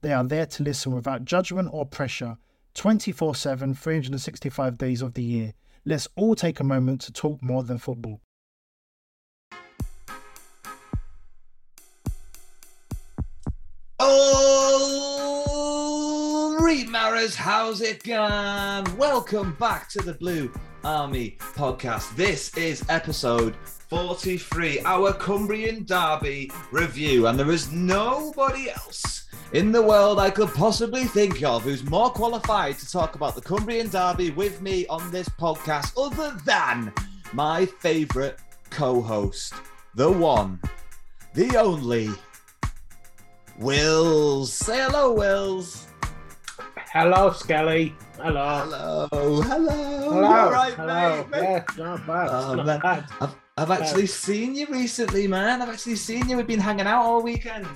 They are there to listen without judgment or pressure 24 7, 365 days of the year. Let's all take a moment to talk more than football. Oh, Readmaras, how's it going? Welcome back to the Blue Army podcast. This is episode 43, our Cumbrian Derby review, and there is nobody else in the world I could possibly think of who's more qualified to talk about the Cumbrian Derby with me on this podcast other than my favourite co host, the one, the only, Wills. Say hello, Wills. Hello, Skelly. Hello. Hello, hello. Hello. All right, Hello. mate? Yeah, not bad. Oh, not man. bad. I've, I've actually seen you recently, man. I've actually seen you. We've been hanging out all weekend.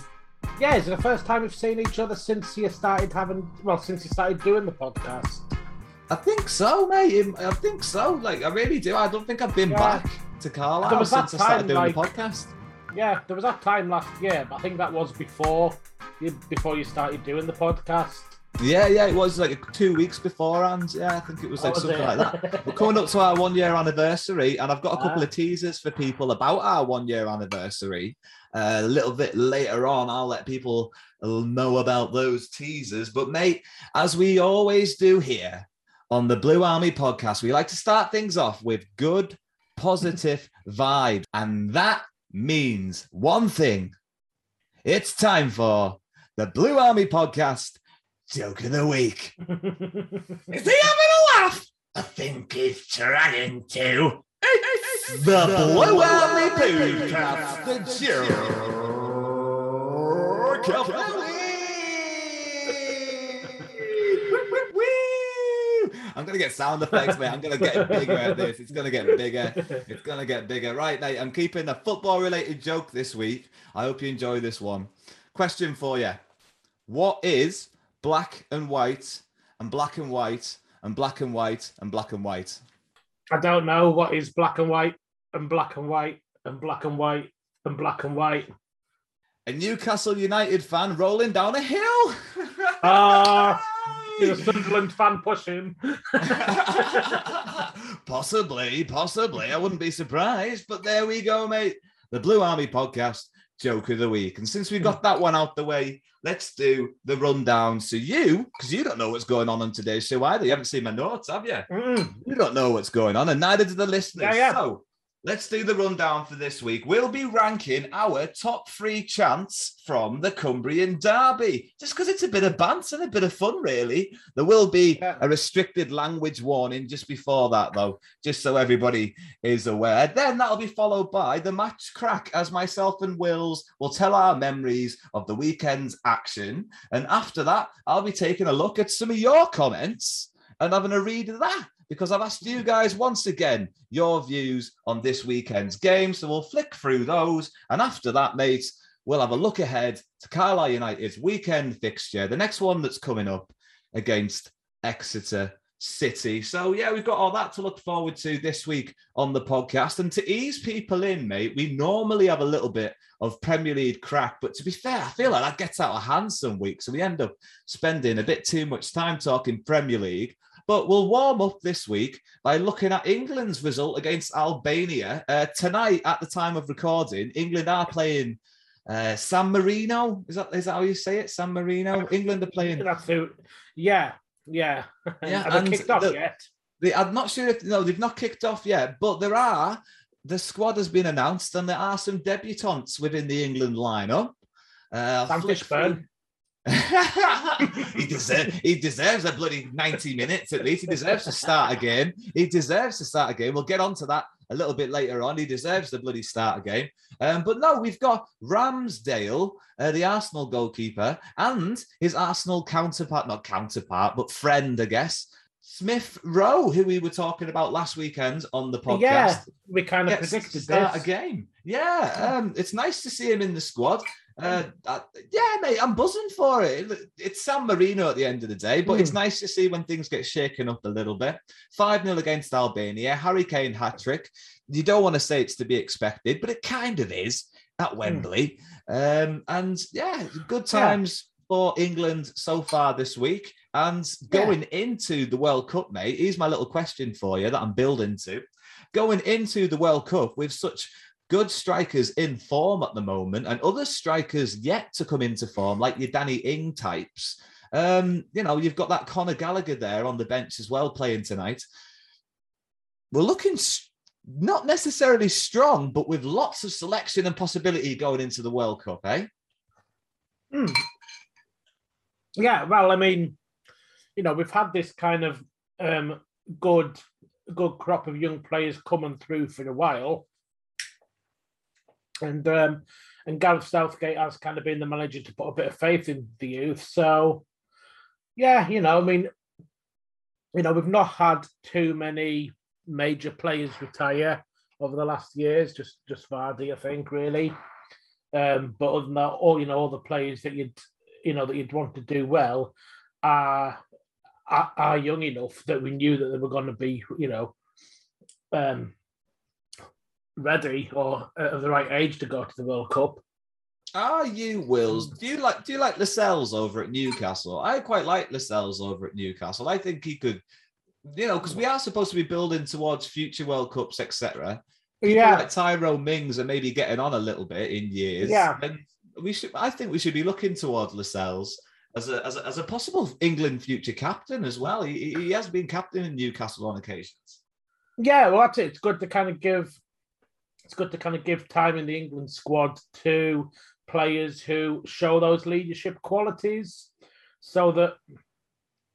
Yeah, it's the first time we've seen each other since you started having, well, since you started doing the podcast. I think so, mate. I think so. Like, I really do. I don't think I've been Yeah. back to Carlisle since I started doing the podcast. Yeah, there was that time last year, but I think that was before you, before you started doing the podcast. Yeah, yeah, it was like two weeks beforehand. Yeah, I think it was like Oh, was something it? like that. We're coming up to our one year anniversary, and I've got a couple Ah. of teasers for people about our one year anniversary. Uh, a little bit later on, I'll let people know about those teasers. But, mate, as we always do here on the Blue Army podcast, we like to start things off with good, positive vibes. And that means one thing it's time for the Blue Army podcast joke of the week. Is he having a laugh? I think he's trying to. The Blue Army Podcast, the joke of the. I'm gonna get sound effects, mate. I'm gonna get bigger at this. It's gonna get bigger. It's gonna get bigger. Right, mate. I'm keeping a football-related joke this week. I hope you enjoy this one. Question for you: What is black and white and black and white and black and white and black and white? I don't know what is black and white and black and white and black and white and black and white. A Newcastle United fan rolling down a hill. Ah, Is a Sunderland fan pushing? possibly, possibly. I wouldn't be surprised. But there we go, mate. The Blue Army podcast joke of the week. And since we've got that one out the way, let's do the rundown. So you, because you don't know what's going on on today's show either. You haven't seen my notes, have you? Mm. You don't know what's going on, and neither do the listeners. Yeah, yeah. So let's do the rundown for this week. We'll be ranking our top three chants from the Cumbrian Derby, just because it's a bit of banter and a bit of fun, really. There will be a restricted language warning just before that, though, just so everybody is aware. Then that'll be followed by the match crack, as myself and Wills will tell our memories of the weekend's action. And after that, I'll be taking a look at some of your comments and having a read of that because I've asked you guys once again your views on this weekend's game. So we'll flick through those. And after that, mates, we'll have a look ahead to Carlisle United's weekend fixture, the next one that's coming up against Exeter City. So, yeah, we've got all that to look forward to this week on the podcast. And to ease people in, mate, we normally have a little bit of Premier League crack. But to be fair, I feel like that gets out of hand some weeks. So we end up spending a bit too much time talking Premier League. But we'll warm up this week by looking at England's result against Albania. Uh, tonight, at the time of recording, England are playing uh, San Marino. Is that is that how you say it? San Marino. England are playing. Yeah, yeah. Yeah, Have they kicked off the- yet? They, I'm not sure if no, they've not kicked off yet, but there are. The squad has been announced, and there are some debutantes within the England lineup. Uh, Sam Fishburn. he deserves he deserves a bloody 90 minutes at least. He deserves to start again. He deserves to start again. We'll get on to that a little bit later on. He deserves the bloody start again. Um, but no, we've got Ramsdale, uh, the Arsenal goalkeeper, and his Arsenal counterpart, not counterpart, but friend, I guess. Smith Rowe, who we were talking about last weekend on the podcast Yeah, we kind of predicted start this. a game. Yeah, um, it's nice to see him in the squad. Uh, uh, yeah, mate, I'm buzzing for it. It's San Marino at the end of the day, but it's Hmm. nice to see when things get shaken up a little bit. 5 0 against Albania, Harry Kane hat trick. You don't want to say it's to be expected, but it kind of is at Wembley. Um, and yeah, good Hmm. Yeah. times for England so far this week. And going into the World Cup, mate, here's my little question for you that I'm building to. Going into the World Cup with such good strikers in form at the moment and other strikers yet to come into form, like your Danny Ings types. Um, you know, you've got that Conor Gallagher there on the bench as well playing tonight. We're looking not necessarily strong, but with lots of selection and possibility going into the World Cup, eh? Hmm. Yeah, well, I mean, you know, we've had this kind of um, good, good crop of young players coming through for a while, and um, and Gareth Southgate has kind of been the manager to put a bit of faith in the youth. So, yeah, you know, I mean, you know, we've not had too many major players retire over the last years. Just just Vardy, I think, really. Um, but other than that, all you know, all the players that you'd you know that you'd want to do well are are, are young enough that we knew that they were going to be, you know, um, ready or uh, of the right age to go to the World Cup. Are you Wills? Do you like do you like Lascelles over at Newcastle? I quite like Lascelles over at Newcastle. I think he could, you know, because we are supposed to be building towards future World Cups, etc. Yeah. like Tyrone Mings are maybe getting on a little bit in years. Yeah. and we should. I think we should be looking towards Lascelles as a as a, as a possible England future captain as well. He, he- he has been captain in Newcastle on occasions. Yeah, well, that's it. It's good to kind of give. It's good to kind of give time in the England squad to players who show those leadership qualities, so that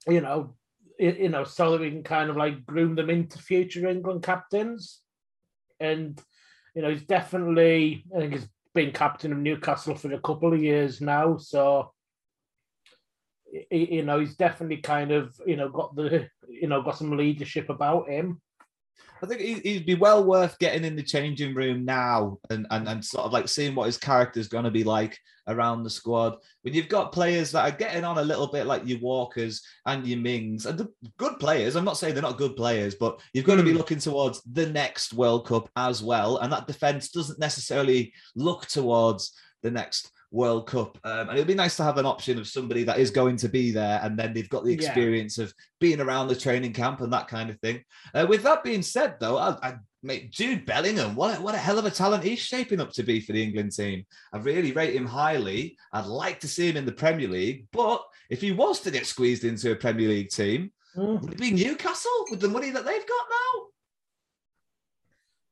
you know, you know, so that we can kind of like groom them into future England captains. And you know, he's definitely. I think he's been captain of Newcastle for a couple of years now, so you know, he's definitely kind of you know got the you know got some leadership about him. I think he- he'd be well worth getting in the changing room now and, and, and sort of like seeing what his character's going to be like around the squad. When you've got players that are getting on a little bit like your Walkers and your Mings, and the good players, I'm not saying they're not good players, but you've got to be Hmm. looking towards the next World Cup as well. And that defense doesn't necessarily look towards the next World Cup. Um, and it'd be nice to have an option of somebody that is going to be there and then they've got the Yeah. experience of being around the training camp and that kind of thing. Uh, with that being said, though, I, I mate, Jude Bellingham, what a, what a hell of a talent he's shaping up to be for the England team. I really rate him highly. I'd like to see him in the Premier League, but if he was to get squeezed into a Premier League team, Mm. would it be Newcastle with the money that they've got now?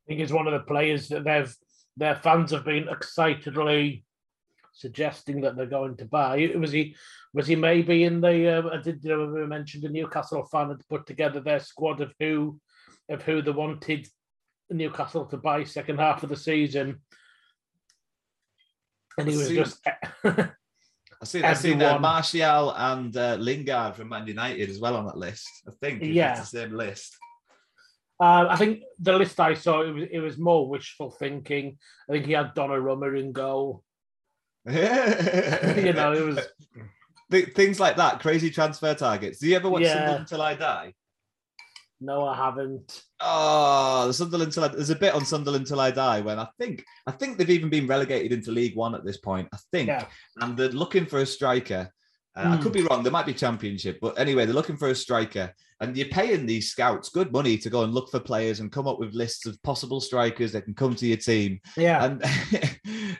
I think he's one of the players that they've their fans have been excitedly suggesting that they're going to buy. Was he? Was he maybe in the? Uh, I did you know, we mentioned the Newcastle fan had put together their squad of who, of who they wanted Newcastle to buy second half of the season, and he was See- just. I see, I seen uh, Martial and uh, Lingard from Man United as well on that list. I think Yeah. it's the same list. Uh, I think the list I saw it was it was more wishful thinking. I think he had Donnarumma in goal. You you know, it was Th- things like that, crazy transfer targets. Do you ever watch Yeah. Sunderland Until I Die? no, I haven't. Oh, the Sunderland Till I, there's a bit on Sunderland Till I Die when I think I think they've even been relegated into League One at this point. I think, Yeah. and they're looking for a striker. Uh, I could be wrong. There might be championship, but anyway, they're looking for a striker, and you're paying these scouts good money to go and look for players and come up with lists of possible strikers that can come to your team. Yeah. And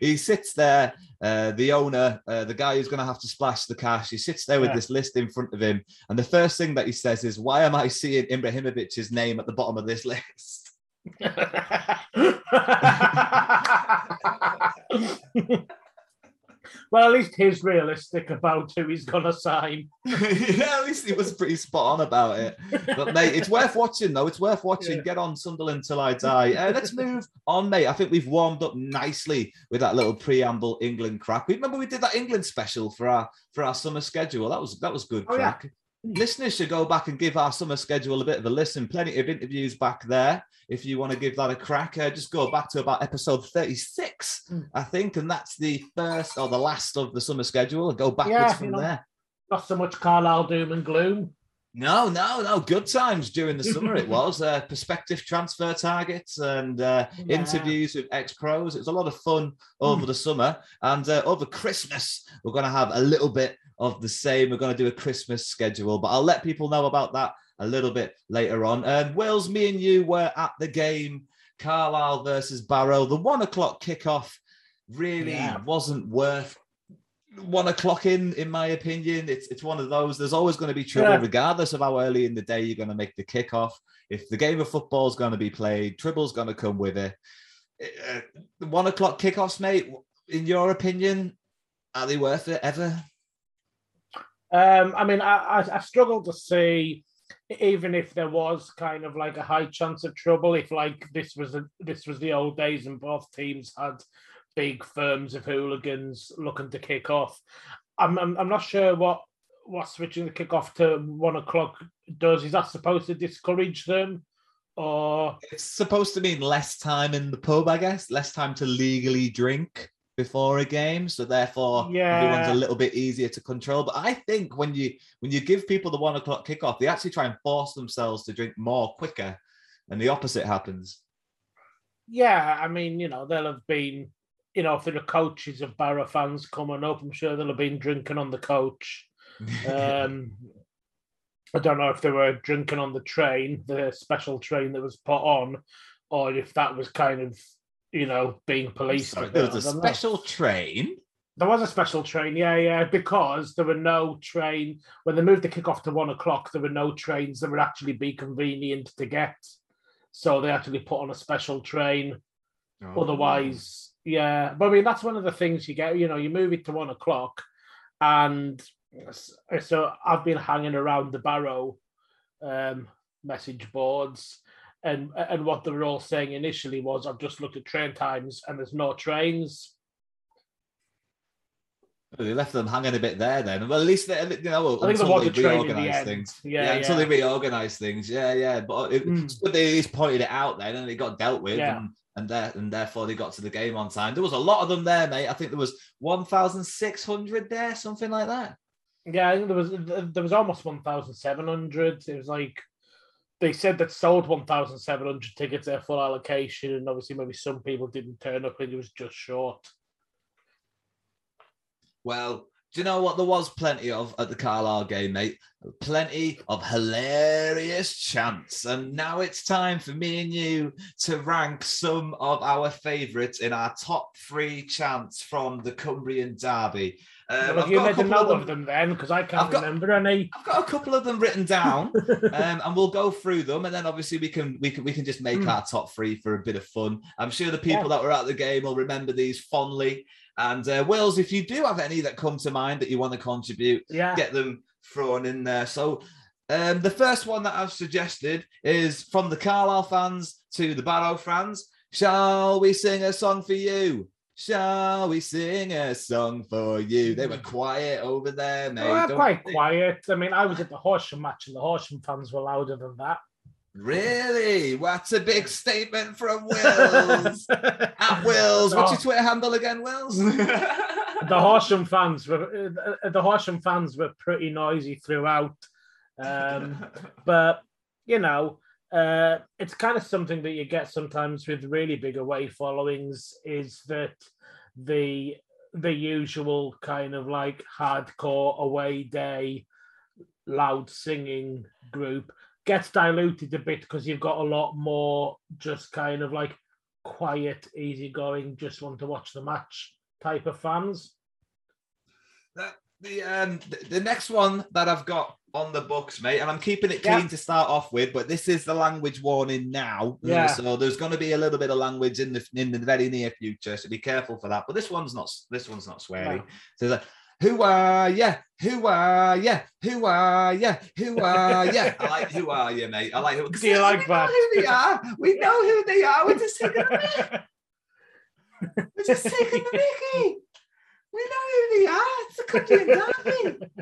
he sits there, uh, the owner, uh, the guy who's going to have to splash the cash. He sits there with Yeah. this list in front of him, and the first thing that he says is, "Why am I seeing Ibrahimovic's name at the bottom of this list?" well, at least he's realistic about who he's going to sign. yeah, at least he was pretty spot on about it. But mate, it's worth watching though. It's worth watching. Yeah. Get on Sunderland till I die. Uh, let's move on, mate. I think we've warmed up nicely with that little preamble England crack. We remember we did that England special for our for our summer schedule. That was that was good Oh, yeah. Listeners should go back and give our summer schedule a bit of a listen. Plenty of interviews back there. If you want to give that a crack, uh, just go back to about episode 36, Mm. I think, and that's the first or the last of the summer schedule. Go backwards Yeah, from know. there. Not so much Carlisle doom and gloom. No, no, no. Good times during the summer. It was uh, prospective transfer targets and uh, Yeah. interviews with ex pros. It was a lot of fun over the summer, and uh, over Christmas we're going to have a little bit of the same. We're going to do a Christmas schedule, but I'll let people know about that a little bit later on. And Wills, me and you were at the game, Carlisle versus Barrow. The one o'clock kickoff really Yeah. wasn't worth one o'clock in, in my opinion. It's it's one of those. There's always going to be trouble, Yeah. regardless of how early in the day you're going to make the kickoff. If the game of football is going to be played, trouble's going to come with it. Uh, the one o'clock kickoffs, mate. In your opinion, are they worth it ever? Um, I mean, I, I, I struggle to see, even if there was kind of like a high chance of trouble, if like this was a, this was the old days and both teams had big firms of hooligans looking to kick off. I'm, I'm, I'm not sure what what switching the kick off to one o'clock does. Is that supposed to discourage them, or It's supposed to mean less time in the pub, I guess, less time to legally drink before a game. So therefore, yeah. everyone's a little bit easier to control. But I think when you when you give people the one o'clock kickoff, they actually try and force themselves to drink more quicker, and the opposite happens. yeah? I mean, you know, they'll have been, you know, if there are coaches of Barra fans coming up, I'm sure they'll have been drinking on the coach. Um, I don't know if they were drinking on the train, the special train that was put on, or if that was kind of, you know, being policed. Sorry, there was a don't know. special train. There was a special train, yeah, yeah, because there were no train when they moved the kickoff to one o'clock. There were no trains that would actually be convenient to get, so they actually put on a special train. Oh. Otherwise, yeah. But I mean, that's one of the things you get. You know, you move it to one o'clock, and so I've been hanging around the Barrow um, message boards, and and what they were all saying initially was, I've just looked at train times, and there's no trains. They left them hanging a bit there then. Well, at least they, you know, I think until they a the reorganise things. Yeah, Yeah, until they reorganise things. Yeah, yeah. But it, Mm. good they at least pointed it out then, and it got dealt with, Yeah. and and there, and therefore they got to the game on time. There was a lot of them there, mate. I think there was one thousand six hundred there, something like that. Yeah, I think there was there was almost one thousand seven hundred. It was like they said that sold one thousand seven hundred tickets at full allocation, and obviously maybe some people didn't turn up and it was just short. Well, do you know what there was plenty of at the Carlisle game, mate? Plenty of hilarious chants. And now it's time for me and you to rank some of our favourites in our top three chants from the Cumbrian Derby. Um, Well, have I've you got a made a couple note of them- then? Because I can't got- remember any. I've got a couple of them written down, um, and we'll go through them, and then obviously we can we can we can just make Mm. our top three for a bit of fun. I'm sure the people that were at the game will remember these fondly. And uh, Wills, if you do have any that come to mind that you want to contribute, Yeah. get them thrown in there. So um, the first one that I've suggested is from the Carlisle fans to the Barrow fans. Shall we sing a song for you? Shall we sing a song for you? They were quiet over there, mate. They're Don't quite they? quiet. I mean, I was at the Horsham match, and the Horsham fans were louder than that. Really? What's a big statement from Wills? At Wills. What's your Twitter handle again, Wills? the Horsham fans were uh, the Horsham fans were pretty noisy throughout. Um, but you know, uh, it's kind of something that you get sometimes with really big away followings is that the the usual kind of like hardcore away day, loud singing group gets diluted a bit because you've got a lot more just kind of like quiet, easygoing, just want to watch the match type of fans. That, the um the, the next one that I've got on the books, mate, and I'm keeping it clean Yeah. to start off with, but this is the language warning now. Yeah. So there's going to be a little bit of language in the in the very near future, so be careful for that. But this one's not this one's not swearing. No. So the who are ya? Who are ya? Who are ya? Who are ya? I like who are you, mate. I like who. Do you we like know that? Who they are? We know who they are. We're just taking a mick. We're just taking the Mickey. We know who they are. It's the country and derby.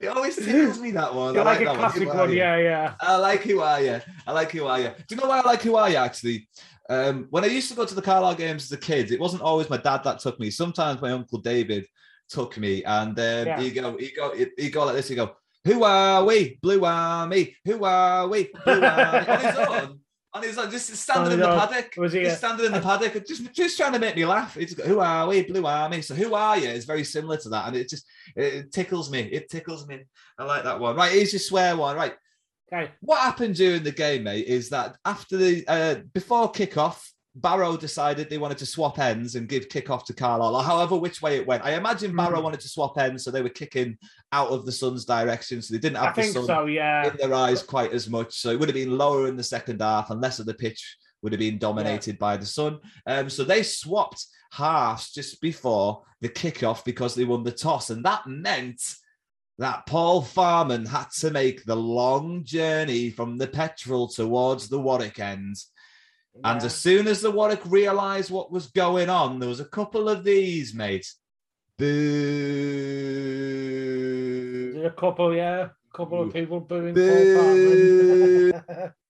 It always tickles me that one. You I like, a that classic Who are one, yeah, yeah. I like who are you. I like who are you. Do you know why I like who are you actually? Um, when I used to go to the Carlisle games as a kid, it wasn't always my dad that took me. Sometimes my uncle David took me, and um, Yeah. he go, he go, he go like this. He go, "Who are we? Blue Army. Who are we? Blue Army." on his own, on his own, just standing On in the paddock. Was he? Just uh, standing in the paddock, just just trying to make me laugh. Who are we, Blue Army? So who are you? It's very similar to that, and it just it tickles me. It tickles me. I like that one. Right, here's your swear one. Right, Okay. what happened during the game, mate, is that after the uh, before kickoff, Barrow decided they wanted to swap ends and give kickoff to Carlisle, or however which way it went. I imagine Barrow Mhm. wanted to swap ends, so they were kicking out of the sun's direction, so they didn't I have the sun so, yeah. in their eyes quite as much. So it would have been lower in the second half, and less of the pitch would have been dominated by the sun. Um, so they swapped halves just before the kickoff because they won the toss, and that meant that Paul Farman had to make the long journey from the Petteril towards the Warwick end. And as soon as the Warwick realised what was going on, there was a couple of these, mate. Boo. There's a couple, yeah. A couple of people booing Boo. Paul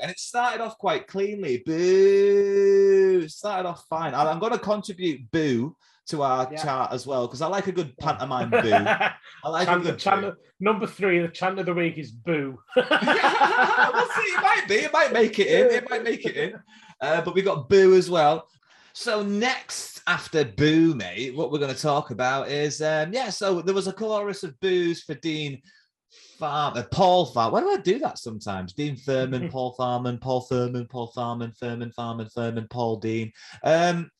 and it started off quite cleanly. Boo! It started off fine. I'm going to contribute boo to our Yeah. chart as well because I like a good pantomime boo. I like Chant- a good boo. number three, the chant of the week is boo. we'll see. It might be. It might make it in. It might make it in. Uh, but we got boo as well. So next after boo, mate, what we're going to talk about is um, yeah. So there was a chorus of boos for Dean Farmer, Paul Farmer. Why do I do that sometimes? Dean Thurman, Paul Farman, Paul Thurman, Paul Farman, Thurman, Farman, Thurman, Paul Dean. Um,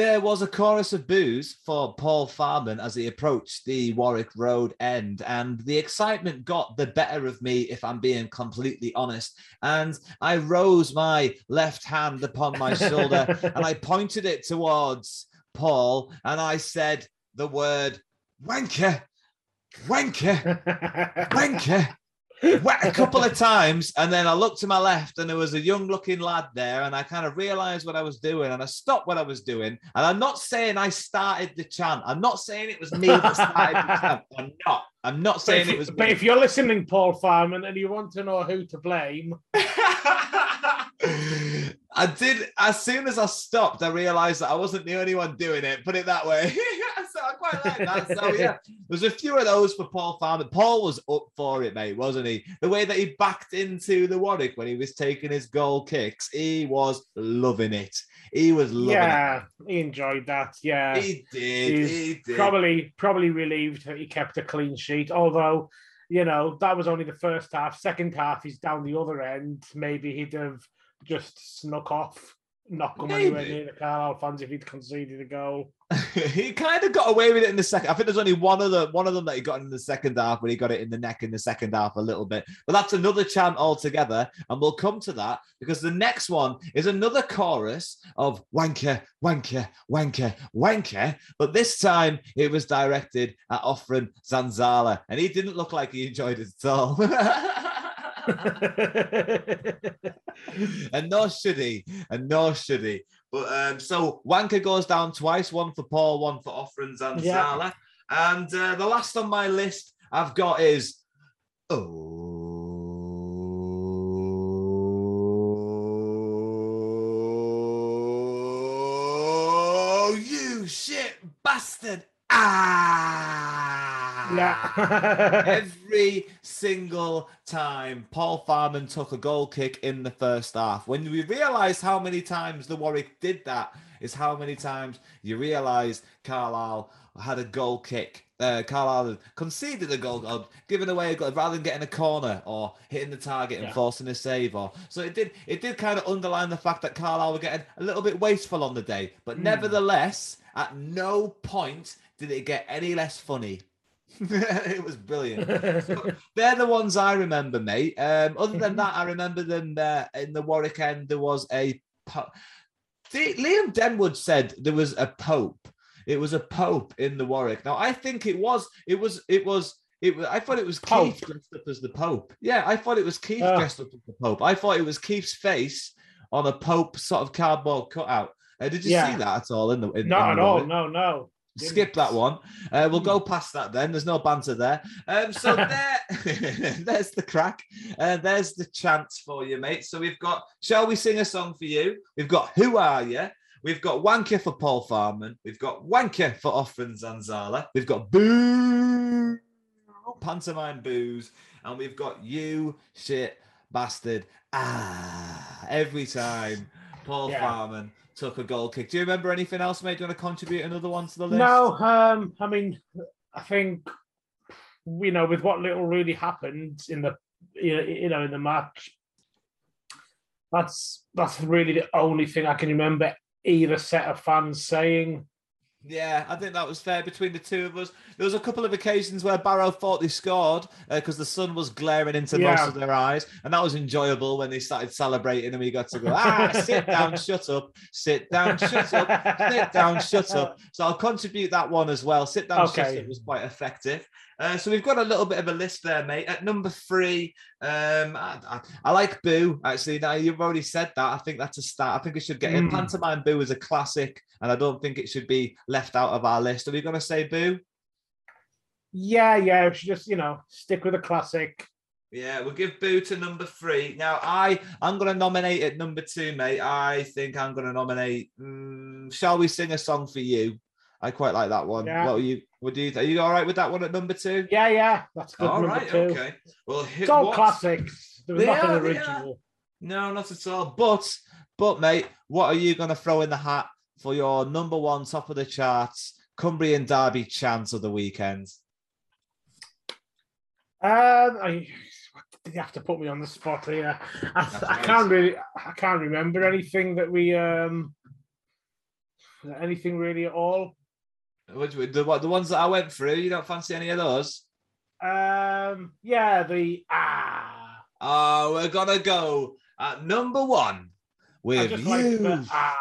there was a chorus of boos for Paul Farman as he approached the Warwick Road end, and the excitement got the better of me, if I'm being completely honest. And I rose my left hand upon my shoulder and I pointed it towards Paul and I said the word wanker, wanker, wanker. A couple of times, and then I looked to my left, and there was a young-looking lad there, and I kind of realized what I was doing, and I stopped what I was doing. And I'm not saying I started the chant. I'm not saying it was me that started the chant. I'm not. I'm not saying if, it was. but me. if you're listening, Paul Farman, and you want to know who to blame, I did. As soon as I stopped, I realized that I wasn't the only one doing it. Put it that way. I quite like that. So yeah, there's a few of those for Paul Farmer. Paul was up for it, mate, wasn't he? The way that he backed into the Warwick when he was taking his goal kicks, he was loving it. He was loving yeah, he enjoyed that. Yeah. He did. He did. probably probably relieved that he kept a clean sheet. Although, you know, that was only the first half. Second half, he's down the other end. Maybe he'd have just snuck off, not come anywhere Maybe. near the Carlisle fans if he'd conceded a goal. he kind of got away with it in the second. I think there's only one of the one of them that he got in the second half when he got it in the neck in the second half a little bit. But that's another chant altogether, and we'll come to that because the next one is another chorus of wanker, wanker, wanker, wanker. But this time it was directed at Offrande Zanzala, and he didn't look like he enjoyed it at all. and nor should he, and nor should he. But um, so Wanker goes down twice, one for Paul, one for Offrande Zanzala. Yeah. And uh, the last on my list I've got is Oh, you shit bastard. Ah. Yeah. Every single time Paul Farman took a goal kick in the first half. When we realised how many times the Warwick did that, is how many times you realise Carlisle had a goal kick. Uh, Carlisle had conceded a goal, or given away a goal rather than getting a corner or hitting the target and Yeah. forcing a save. Or so it did. It did kind of underline the fact that Carlisle were getting a little bit wasteful on the day, but nevertheless, at no point did it get any less funny. it was brilliant. They're the ones I remember, mate. Um, other than that, I remember them uh, in the Warwick end. There was a po- See, Liam Denwood said there was a pope. It was a pope in the Warwick. Now, I think it was. It was. It was. It was. I thought it was Pope. Keith dressed up as the Pope. Yeah, I thought it was Keith Ah. dressed up as the Pope. I thought it was Keith's face on a Pope sort of cardboard cutout. Uh, did you Yeah. see that at all in the? In, Not in at the all. Warwick? No, no. Skip that one. Uh, we'll go past that then. There's no banter there. Um, so there, there's the crack. Uh, there's the chance for you, mate. So we've got Shall We Sing a Song for You? We've got Who Are You? We've got Wanker for Paul Farman. We've got Wanker for Offrande Zanzala. We've got Boo, Pantomime Boos. And we've got You Shit Bastard. Ah, every time Paul Yeah. Farman took a goal kick. Do you remember anything else, mate? Do you want to contribute another one to the list? No, um, I mean, I think you know, with what little really happened in the you know, you know in the match, that's that's really the only thing I can remember either set of fans saying. Yeah, I think that was fair between the two of us. There was a couple of occasions where Barrow thought they scored because the sun was glaring into most of their eyes, and that was enjoyable when they started celebrating and we got to go, ah, sit down, shut up, sit down, shut up, sit down, shut up. So I'll contribute that one as well. Sit down, shut Okay. up was quite effective. Uh, so we've got a little bit of a list there, mate. At number three, um, I, I, I like Boo. Actually, now you've already said that. I think that's a start. I think it should get in. Mm. Pantomime Boo is a classic, and I don't think it should be left out of our list. Are we going to say Boo? Yeah, yeah, we should just you know stick with a classic. Yeah, we'll give Boo to number three. Now, I I'm going to nominate at number two, mate. I think I'm going to nominate. mm, Shall we sing a song for you? I quite like that one. Yeah. What are you? What do you? Are you all right with that one at number two? Yeah, yeah, that's good. All number two. Okay. Well, It's all what's- classics. There was They nothing are, original. No, not at all. But, but, mate, what are you going to throw in the hat for your number one top of the charts Cumbrian Derby chance of the weekend? Um, I you have to put me on the spot here. I, I can't really, I can't remember anything that we, um, anything really at all. Which the what the ones that I went through? You don't fancy any of those? Um, yeah, the ah, Oh, we're gonna go at number one with you. like the ah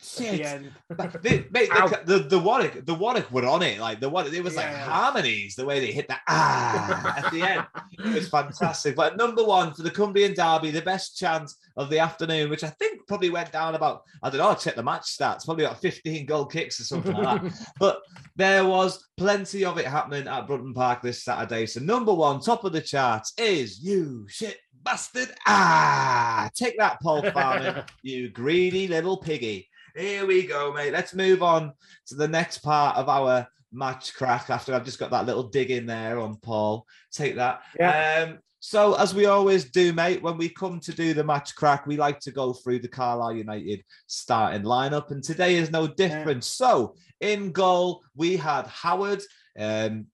at the Shit. end. But the, mate, the, the the Warwick the Warwick were on it like the one it was like harmonies the way they hit that ah at the end it was fantastic but number one for the Cumbrian Derby the best chance of the afternoon which I think probably went down about I don't know I'll check the match stats probably about 15 goal kicks or something like that but there was plenty of it happening at Brunton Park this Saturday so number one top of the charts is you shit bastard ah take that Paul Farman you greedy little piggy. Here we go, mate. Let's move on to the next part of our match crack after I've just got that little dig in there on Paul. Take that. Yeah. Um, so, as we always do, mate, when we come to do the match crack, we like to go through the Carlisle United starting lineup, and today is no different. So, in goal, we had Howard, um,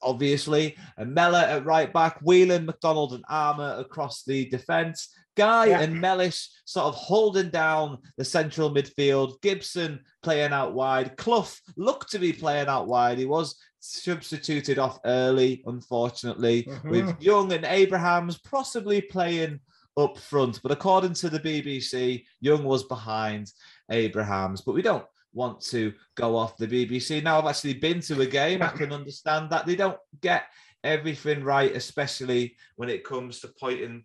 obviously, and Mellor at right back, Whelan, McDonald, and Armer across the defence. Guy Yeah. and Mellish sort of holding down the central midfield. Gibson playing out wide. Clough looked to be playing out wide. He was substituted off early, unfortunately, mm-hmm. with Young and Abrahams possibly playing up front. But according to the BBC, Young was behind Abrahams. But we don't want to go off the BBC. Now I've actually been to a game. I can understand that they don't get everything right, especially when it comes to pointing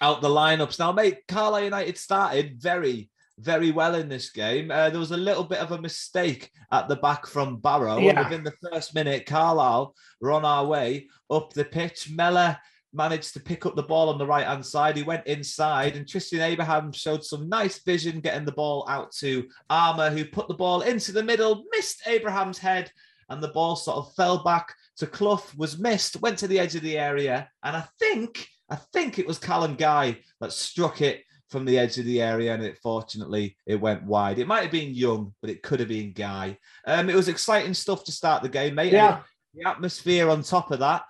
out the lineups. Now, mate, Carlisle United started very, very well in this game. Uh, there was a little bit of a mistake at the back from Barrow. Yeah. And within the first minute, Carlisle were on our way up the pitch. Mellor managed to pick up the ball on the right hand side. He went inside, and Tristan Abraham showed some nice vision getting the ball out to Armer, who put the ball into the middle, missed Abraham's head, and the ball sort of fell back to Clough was missed, went to the edge of the area, and I think I think it was Callum Guy that struck it from the edge of the area, and it fortunately it went wide. It might have been Young, but it could have been Guy. Um, it was exciting stuff to start the game, mate. Yeah. The atmosphere on top of that,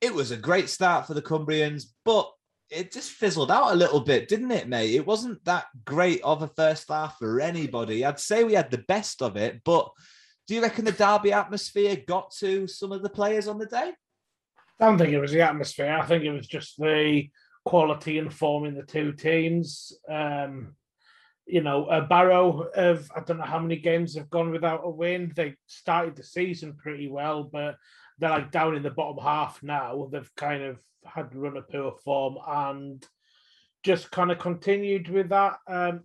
it was a great start for the Cumbrians, but it just fizzled out a little bit, didn't it, mate? It wasn't that great of a first half for anybody. I'd say we had the best of it, but do you reckon the derby atmosphere got to some of the players on the day? I don't think it was the atmosphere. I think it was just the quality and form in the two teams. Um, you know, uh, Barrow have I don't know how many games have gone without a win. They started the season pretty well, but they're like down in the bottom half now. They've kind of had run a poor form and just kind of continued with that. Um,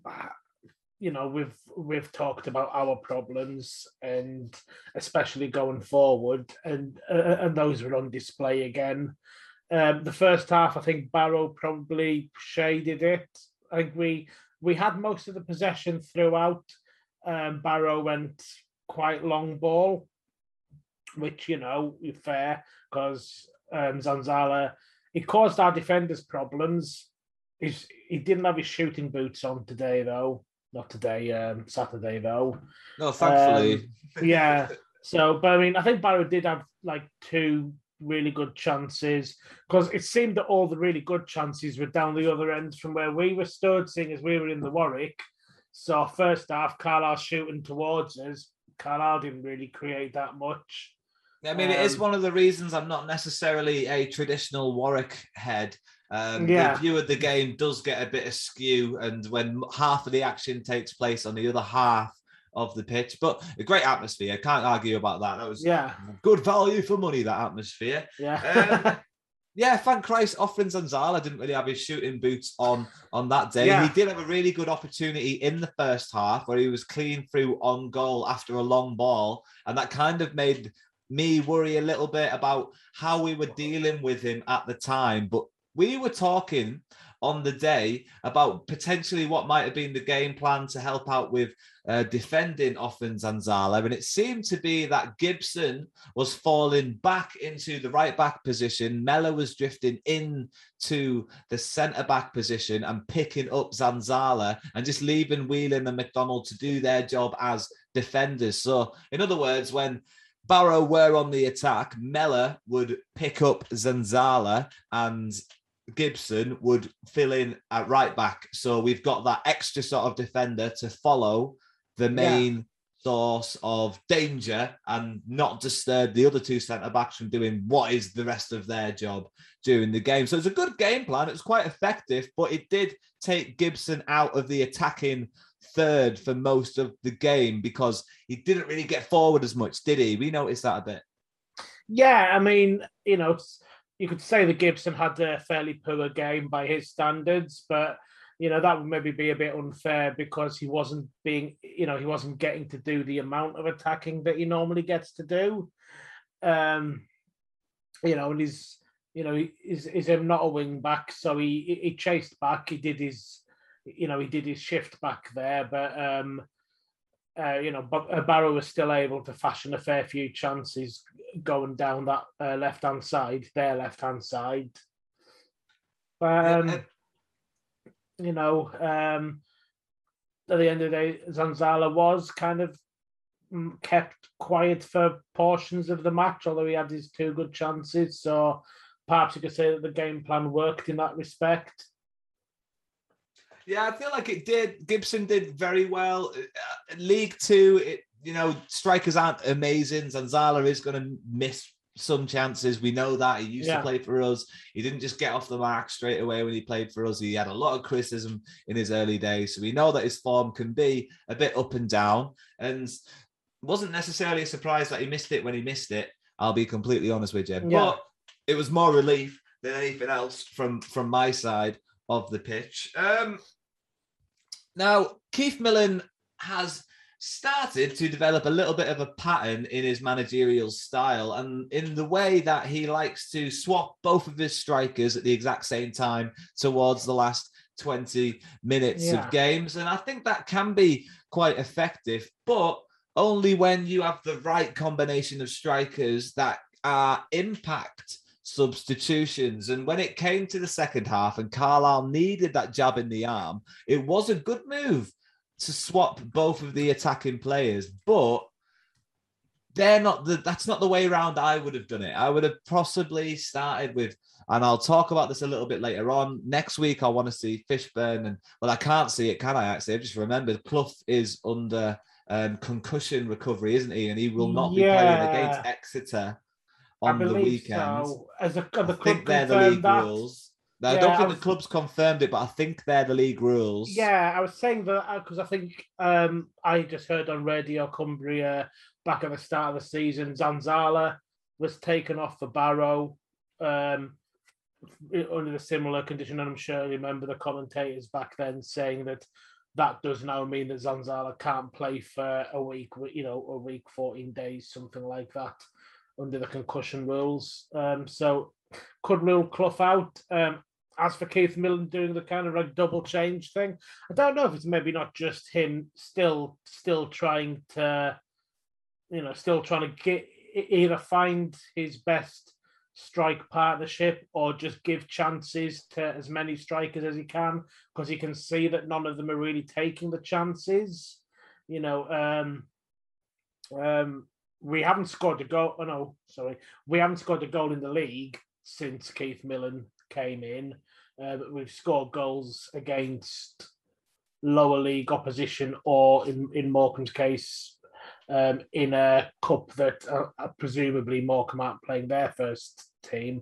you know, we've we've talked about our problems and especially going forward, and uh, and those were on display again. Um, the first half, I think Barrow probably shaded it. I think we we had most of the possession throughout. Um, Barrow went quite long ball, which you know fair because um, Zanzala he caused our defenders problems. He's, he didn't have his shooting boots on today though. Not today, um, Saturday though. No, thankfully. Um, yeah. So, but I mean, I think Barrow did have like two really good chances because it seemed that all the really good chances were down the other end from where we were stood, seeing as we were in the Warwick. So first half, Carlisle shooting towards us. Carlisle didn't really create that much. I mean, it is Um, one of the reasons I'm not necessarily a traditional Warwick head. Um, Yeah. The view of the game does get a bit askew, and when half of the action takes place on the other half of the pitch, but a great atmosphere. I can't argue about that. That was Yeah, good value for money. That atmosphere. yeah. Um, yeah, thank Christ, Offrande Zanzala didn't really have his shooting boots on on that day. Yeah. He did have a really good opportunity in the first half where he was clean through on goal after a long ball, and that kind of made me worry a little bit about how we were dealing with him at the time. But we were talking on the day about potentially what might have been the game plan to help out with uh, defending Offrande Zanzala. And it seemed to be that Gibson was falling back into the right back position. Mellor was drifting in to the centre back position and picking up Zanzala and just leaving Whelan and McDonald to do their job as defenders. So, in other words, when Barrow were on the attack, Mellor would pick up Zanzala and Gibson would fill in at right back. So we've got that extra sort of defender to follow the main source of danger and not disturb the other two centre backs from doing what is the rest of their job during the game. So it's a good game plan. It was quite effective, but it did take Gibson out of the attacking third for most of the game because he didn't really get forward as much, did he? We noticed that a bit. Yeah, I mean, you know, you could say that Gibson had a fairly poor game by his standards, but you know that would maybe be a bit unfair because he wasn't being, you know, he wasn't getting to do the amount of attacking that he normally gets to do. Um, you know, and he's, you know, is is him not a wing back, so he he chased back. He did his, you know, he did his shift back there, but um, uh, you know, but uh, Barrow was still able to fashion a fair few chances going down that uh, left hand side, their left hand side. Um, you know, um, at the end of the day, Zanzala was kind of mm, kept quiet for portions of the match, although he had his two good chances. So perhaps you could say that the game plan worked in that respect. Yeah, I feel like it did. Gibson did very well. Uh, League Two, it you know, strikers aren't amazing. Zanzala is going to miss some chances. We know that. He used Yeah. to play for us. He didn't just get off the mark straight away when he played for us. He had a lot of criticism in his early days. So we know that his form can be a bit up and down. And wasn't necessarily a surprise that he missed it when he missed it. I'll be completely honest with you. Yeah. But it was more relief than anything else from from my side of the pitch. Um, now, Keith Millen has started to develop a little bit of a pattern in his managerial style and in the way that he likes to swap both of his strikers at the exact same time towards the last 20 minutes Yeah. of games. And I think that can be quite effective, but only when you have the right combination of strikers that are impact substitutions. And when it came to the second half and Carlisle needed that jab in the arm, it was a good move to swap both of the attacking players. But they're not the that's not the way around I would have done it. I would have possibly started with, and I'll talk about this a little bit later on. Next week, I want to see Fishburn, and well, I can't see it, can I? Actually, I just remembered Clough is under um, concussion recovery, isn't he? And he will not be Yeah. playing against Exeter on the weekend. so. As a, the I think they're the league that. rules. Now, I don't I think was- the club's confirmed it, but I think they're the league rules. Yeah, I was saying that because I think um, I just heard on Radio Cumbria back at the start of the season, Zanzala was taken off for Barrow um, under a similar condition, and I'm sure you remember the commentators back then saying that that does now mean that Zanzala can't play for a week, you know, a week, 14 days, something like that, under the concussion rules. Um, so could rule Clough out. Um, as for Keith Millen doing the kind of like double change thing, I don't know if it's maybe not just him still still trying to, you know, still trying to get either find his best strike partnership or just give chances to as many strikers as he can because he can see that none of them are really taking the chances. You know, um, um, we haven't scored a goal. Oh no, sorry, we haven't scored a goal in the league since Keith Millen came in. Uh, we've scored goals against lower league opposition, or in in Morecambe's case, um, in a cup that uh, uh, presumably Morecambe aren't playing their first team.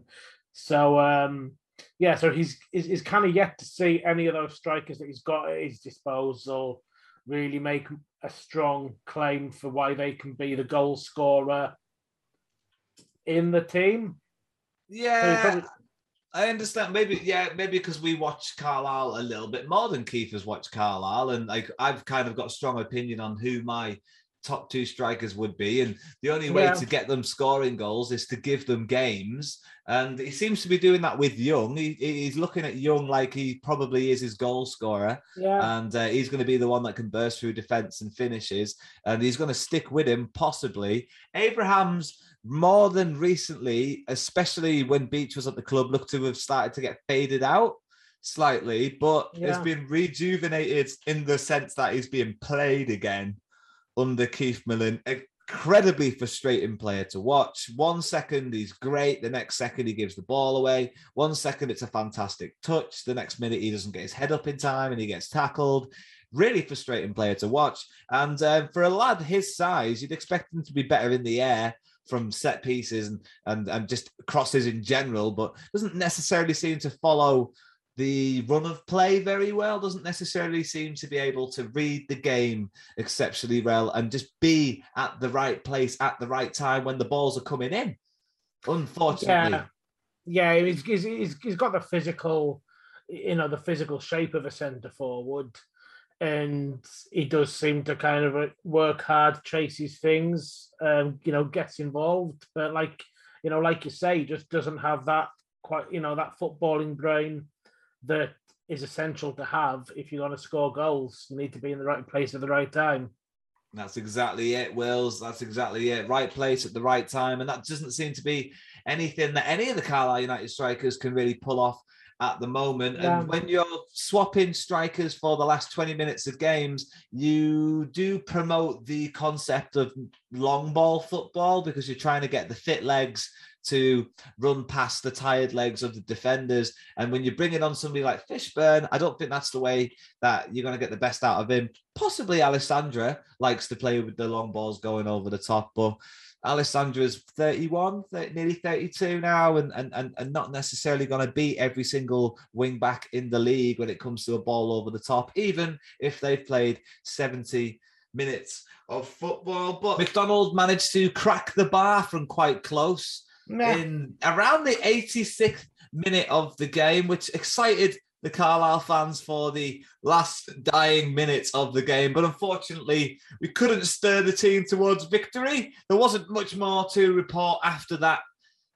So um, yeah, so he's he's, he's kind of yet to see any of those strikers that he's got at his disposal really make a strong claim for why they can be the goal scorer in the team. So Yeah, probably- I understand. Maybe, yeah, maybe because we watch Carlisle a little bit more than Keith has watched Carlisle, and like I've kind of got a strong opinion on who my top two strikers would be, and the only way Yeah. to get them scoring goals is to give them games, and he seems to be doing that with Young. He, he's looking at Young like he probably is his goal scorer, yeah, and uh, he's going to be the one that can burst through defense and finishes, and he's going to stick with him possibly. Abraham's more than recently, especially when Beach was at the club, looked to have started to get faded out slightly, but has been rejuvenated in the sense that he's being played again under Keith Millen. Incredibly frustrating player to watch. One second he's great, the next second he gives the ball away. One second it's a fantastic touch, the next minute he doesn't get his head up in time and he gets tackled. Really frustrating player to watch. And uh, for a lad his size, you'd expect him to be better in the air from set pieces and, and and just crosses in general, but doesn't necessarily seem to follow the run of play very well. Doesn't necessarily seem to be able to read the game exceptionally well and just be at the right place at the right time when the balls are coming in. Unfortunately, Yeah. yeah, he's, he's, he's, he's got the physical, you know, the physical shape of a centre forward, and he does seem to kind of uh, work hard, chase his things, um, you know, gets involved, but like you know, like you say, just doesn't have that quite, you know, that footballing brain that is essential to have if you're going to score goals. You need to be in the right place at the right time. That's exactly it, Wills. That's exactly it. Right place at the right time. And that doesn't seem to be anything that any of the Carlisle United strikers can really pull off at the moment. Yeah. And when you're swapping strikers for the last 20 minutes of games, you do promote the concept of long ball football because you're trying to get the fit legs to run past the tired legs of the defenders. And when you're bringing on somebody like Fishburn, I don't think that's the way that you're going to get the best out of him. Possibly Alessandra likes to play with the long balls going over the top, but Alessandra's 31, 30, nearly 32 now, and, and, and, and not necessarily going to beat every single wing back in the league when it comes to a ball over the top, even if they've played 70 minutes of football. But McDonald managed to crack the bar from quite close in around the 86th minute of the game, which excited the Carlisle fans for the last dying minutes of the game. But unfortunately, we couldn't stir the team towards victory. There wasn't much more to report after that.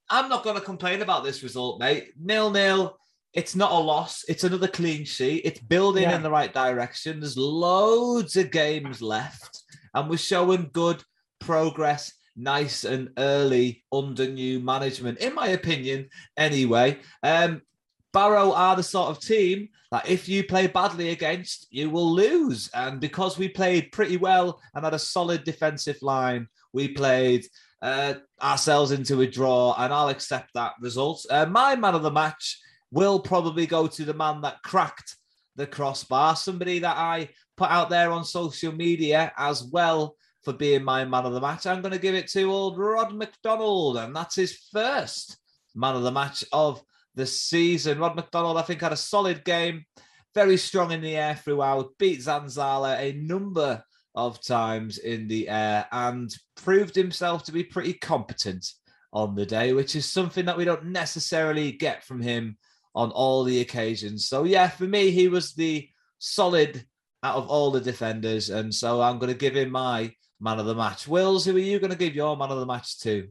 I'm not going to complain about this result, mate. Nil nil. It's not a loss. It's another clean sheet. It's building Yeah. in the right direction. There's loads of games left, and we're showing good progress nice and early under new management, in my opinion, anyway. Um, Barrow are the sort of team that if you play badly against, you will lose. And because we played pretty well and had a solid defensive line, we played uh, ourselves into a draw, and I'll accept that result. Uh, my man of the match will probably go to the man that cracked the crossbar, somebody that I put out there on social media as well for being my man of the match. I'm going to give it to old Rod McDonald, and that's his first man of the match of the season. Rod McDonald, I think, had a solid game, very strong in the air throughout, beat Zanzala a number of times in the air, and proved himself to be pretty competent on the day, which is something that we don't necessarily get from him on all the occasions. So, yeah, for me, he was the solid out of all the defenders. And so I'm going to give him my man of the match. Wills, who are you going to give your man of the match to?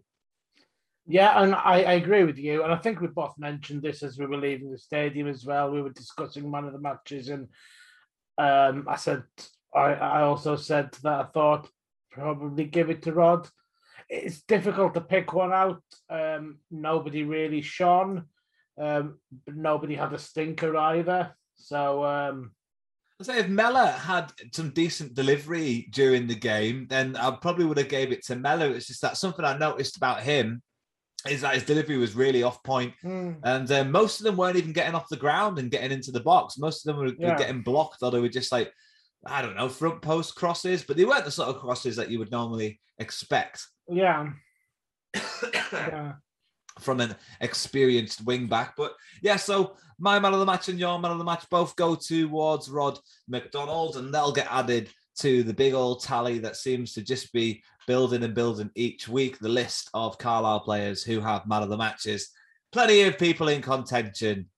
Yeah, and I, I, agree with you. And I think we both mentioned this as we were leaving the stadium as well. We were discussing one of the matches, and um, I said, I, I also said that I thought probably give it to Rod. It's difficult to pick one out. Um, nobody really shone, um, but nobody had a stinker either. So um, I say if Mellor had some decent delivery during the game, then I probably would have gave it to Mellor. It's just that something I noticed about him is that his delivery was really off point. Mm. and uh, most of them weren't even getting off the ground and getting into the box. Most of them were, yeah. were getting blocked, or they were just like I don't know front post crosses, but they weren't the sort of crosses that you would normally expect. Yeah. yeah from an experienced wing back. But yeah, so my man of the match and your man of the match both go towards Rod McDonald, and they'll get added to the big old tally that seems to just be building and building each week. The list of Carlisle players who have man of the matches. Plenty of people in contention.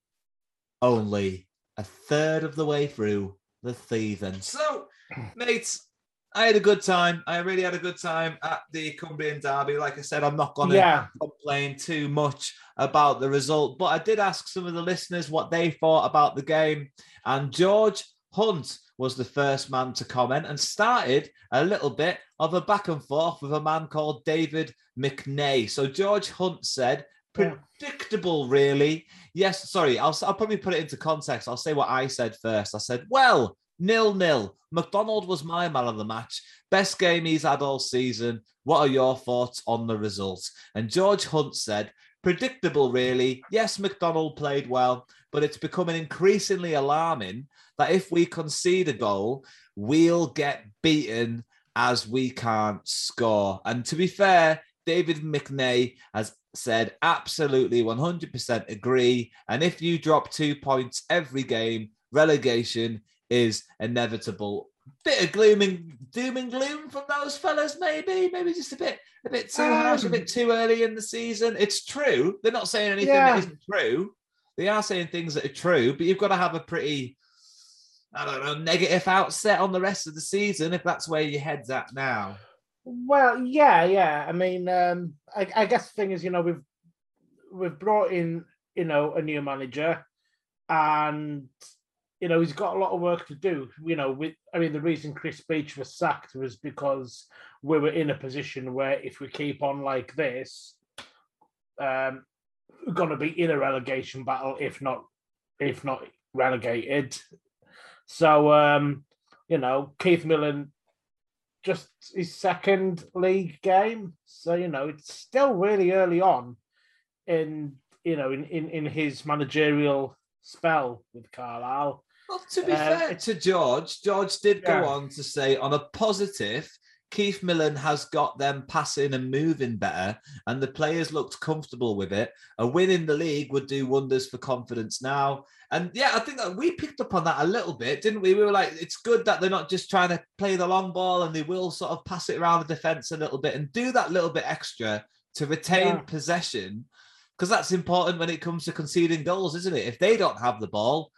Only a third of the way through the thieving. So, mates, I had a good time. I really had a good time at the Cumbrian Derby. Like I said, I'm not going to yeah. complain too much about the result, but I did ask some of the listeners what they thought about the game. And George Hunt was the first man to comment and started a little bit of a back and forth with a man called David McNay. So George Hunt said, predictable, really. Yes, sorry, I'll, I'll probably put it into context. I'll say what I said first. I said, well, nil nil. McDonald was my man of the match. Best game he's had all season. What are your thoughts on the result? And George Hunt said, predictable, really. Yes, McDonald played well, but it's becoming increasingly alarming that if we concede a goal, we'll get beaten as we can't score. And to be fair, David McNay has said absolutely 100% agree. And if you drop two points every game, relegation is inevitable. Bit of gloom and doom and gloom from those fellas, maybe, maybe just a bit, a bit too um, harsh, a bit too early in the season. It's true. They're not saying anything yeah. that isn't true. They are saying things that are true, but you've got to have a pretty, I don't know, negative outset on the rest of the season if that's where your head's at now. Well, yeah, yeah. I mean, um, I, I guess the thing is, you know, we've we've brought in, you know, a new manager, and you know, he's got a lot of work to do. You know, with I mean, the reason Chris Beech was sacked was because we were in a position where if we keep on like this, um, we're going to be in a relegation battle, if not, if not relegated. So, um, you know, Keith Millen just his second league game, so you know it's still really early on in you know in in, in his managerial spell with Carlisle. Well, to be uh, fair to George, George did yeah. go on to say on a positive, Keith Millen has got them passing and moving better, and the players looked comfortable with it. A win in the league would do wonders for confidence now. And yeah, I think that we picked up on that a little bit, didn't we? We were like, it's good that they're not just trying to play the long ball and they will sort of pass it around the defense a little bit and do that little bit extra to retain yeah. possession. Because that's important when it comes to conceding goals, isn't it? If they don't have the ball,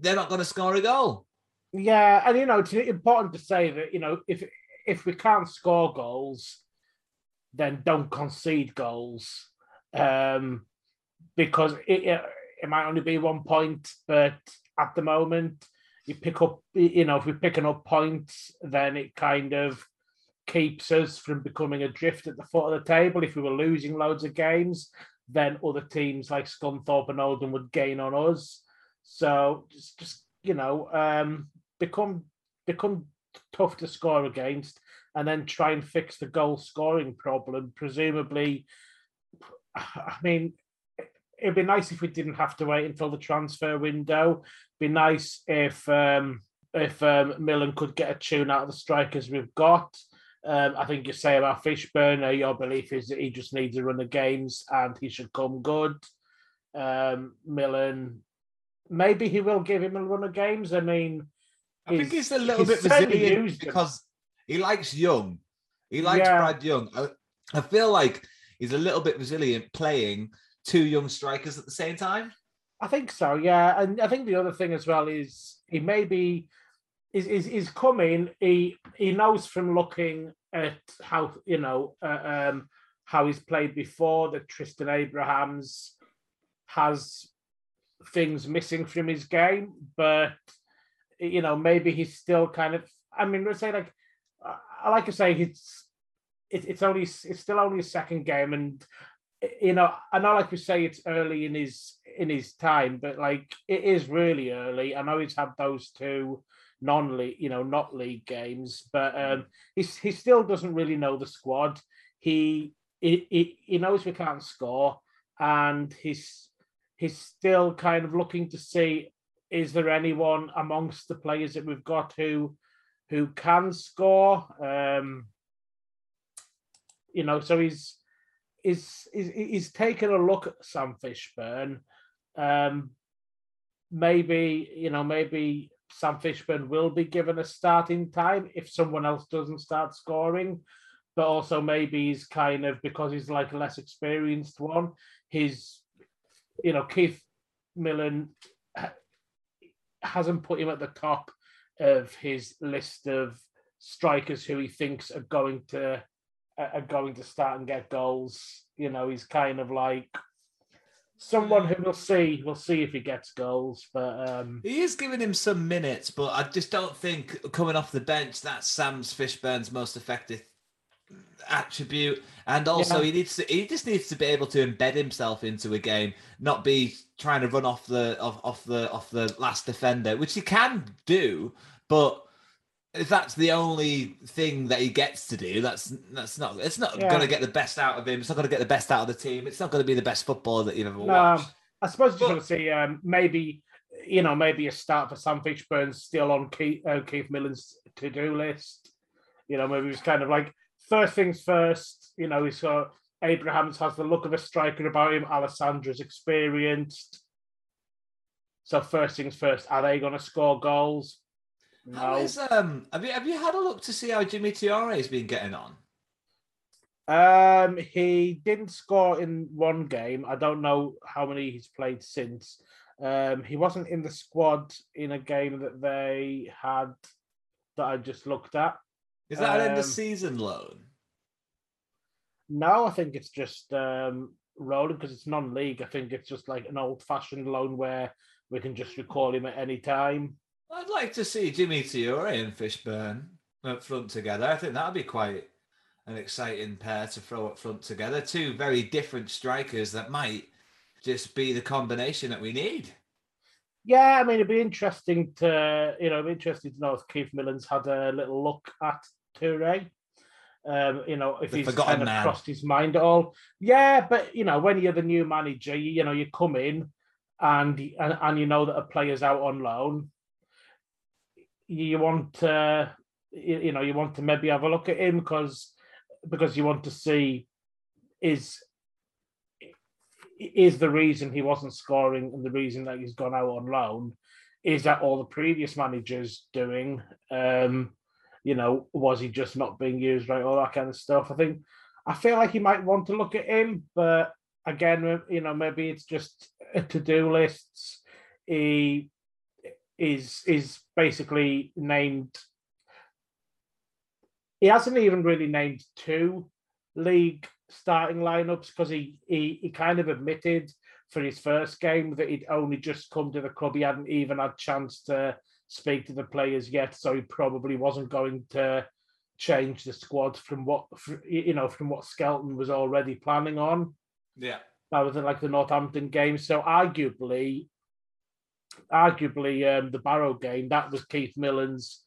they're not going to score a goal. Yeah, and you know it's important to say that you know if if we can't score goals, then don't concede goals, um, because it, it, might only be one point, but at the moment you pick up you know if we're picking up points, then it kind of keeps us from becoming adrift at the foot of the table. If we were losing loads of games, then other teams like Scunthorpe and Oldham would gain on us. So just, just you know, um, become become tough to score against, and then try and fix the goal scoring problem. Presumably, I mean, it'd be nice if we didn't have to wait until the transfer window. It'd be nice if um, if um, Millen could get a tune out of the strikers we've got. Um, I think you say about Fishburn, uh, your belief is that he just needs a run of games and he should come good. Um, Millen, maybe he will give him a run of games. I mean, I think he's a little bit resilient because he likes Young. He likes yeah. Brad Young. I, I feel like he's a little bit resilient playing two young strikers at the same time. I think so, yeah. And I think the other thing as well is he maybe is is, is coming. He he knows from looking at how you know uh, um, how he's played before that Tristan Abrahams has things missing from his game, but you know maybe he's still kind of. I mean, let's say like I like to say it's it, it's only it's still only a second game, and you know I know like we say it's early in his in his time, but like it is really early. I know he's had those two non-league, you know, not league games, but um, he he still doesn't really know the squad. He he he knows we can't score, and he's he's still kind of looking to see is there anyone amongst the players that we've got who who can score. Um, you know, so he's he's is is taken a look at Sam Fishburn. Um, maybe you know, maybe Sam Fishburn will be given a starting time if someone else doesn't start scoring. But also maybe he's kind of because he's like a less experienced one. His, you know, Keith Millen hasn't put him at the top of his list of strikers who he thinks are going to are going to start and get goals. You know, he's kind of like someone who we'll see. We'll see if he gets goals, but um, he is giving him some minutes. But I just don't think coming off the bench that's Sam's Fishburn's most effective attribute. And also, yeah. he needs to. He just needs to be able to embed himself into a game, not be trying to run off the off, off the off the last defender, which he can do, but if that's the only thing that he gets to do, that's that's not it's not yeah. going to get the best out of him. It's not going to get the best out of the team. It's not going to be the best football that you've ever no, watched. I suppose you're going to see um, maybe you know maybe a start for Sam Fishburn still on Keith, uh, Keith Millen's to do list. You know, maybe it's kind of like first things first. You know, he's got Abrahams has the look of a striker about him. Alessandra's experienced. So first things first, are they going to score goals? No. How is um? Have you have you had a look to see how Jimmy Traore's been getting on? Um, he didn't score in one game. I don't know how many he's played since. Um, he wasn't in the squad in a game that they had that I just looked at. Is that um, an end of um, season loan? No, I think it's just um, rolling because it's non-league. I think it's just like an old-fashioned loan where we can just recall him at any time. I'd like to see Jimmy Traore and Fishburn up front together. I think that'd be quite an exciting pair to throw up front together. Two very different strikers that might just be the combination that we need. Yeah, I mean, it'd be interesting to, you know, it'd be interesting to know if Keith Millen's had a little look at Toure. Um, you know, if the he's kind of man. crossed his mind at all. Yeah, but you know, when you're the new manager, you, you know, you come in and, and and you know that a player's out on loan you want to you know you want to maybe have a look at him because because you want to see is is the reason he wasn't scoring and the reason that he's gone out on loan is that all the previous managers doing um you know was he just not being used right all that kind of stuff. I think i feel like he might want to look at him but again you know maybe it's just to-do lists. He is is basically named. He hasn't even really named two league starting lineups because he, he he kind of admitted for his first game that he'd only just come to the club. He hadn't even had chance to speak to the players yet, so he probably wasn't going to change the squad from what you know from what Skelton was already planning on. Yeah, that was like the Northampton game. So arguably, arguably um, the Barrow game that was Keith Millen's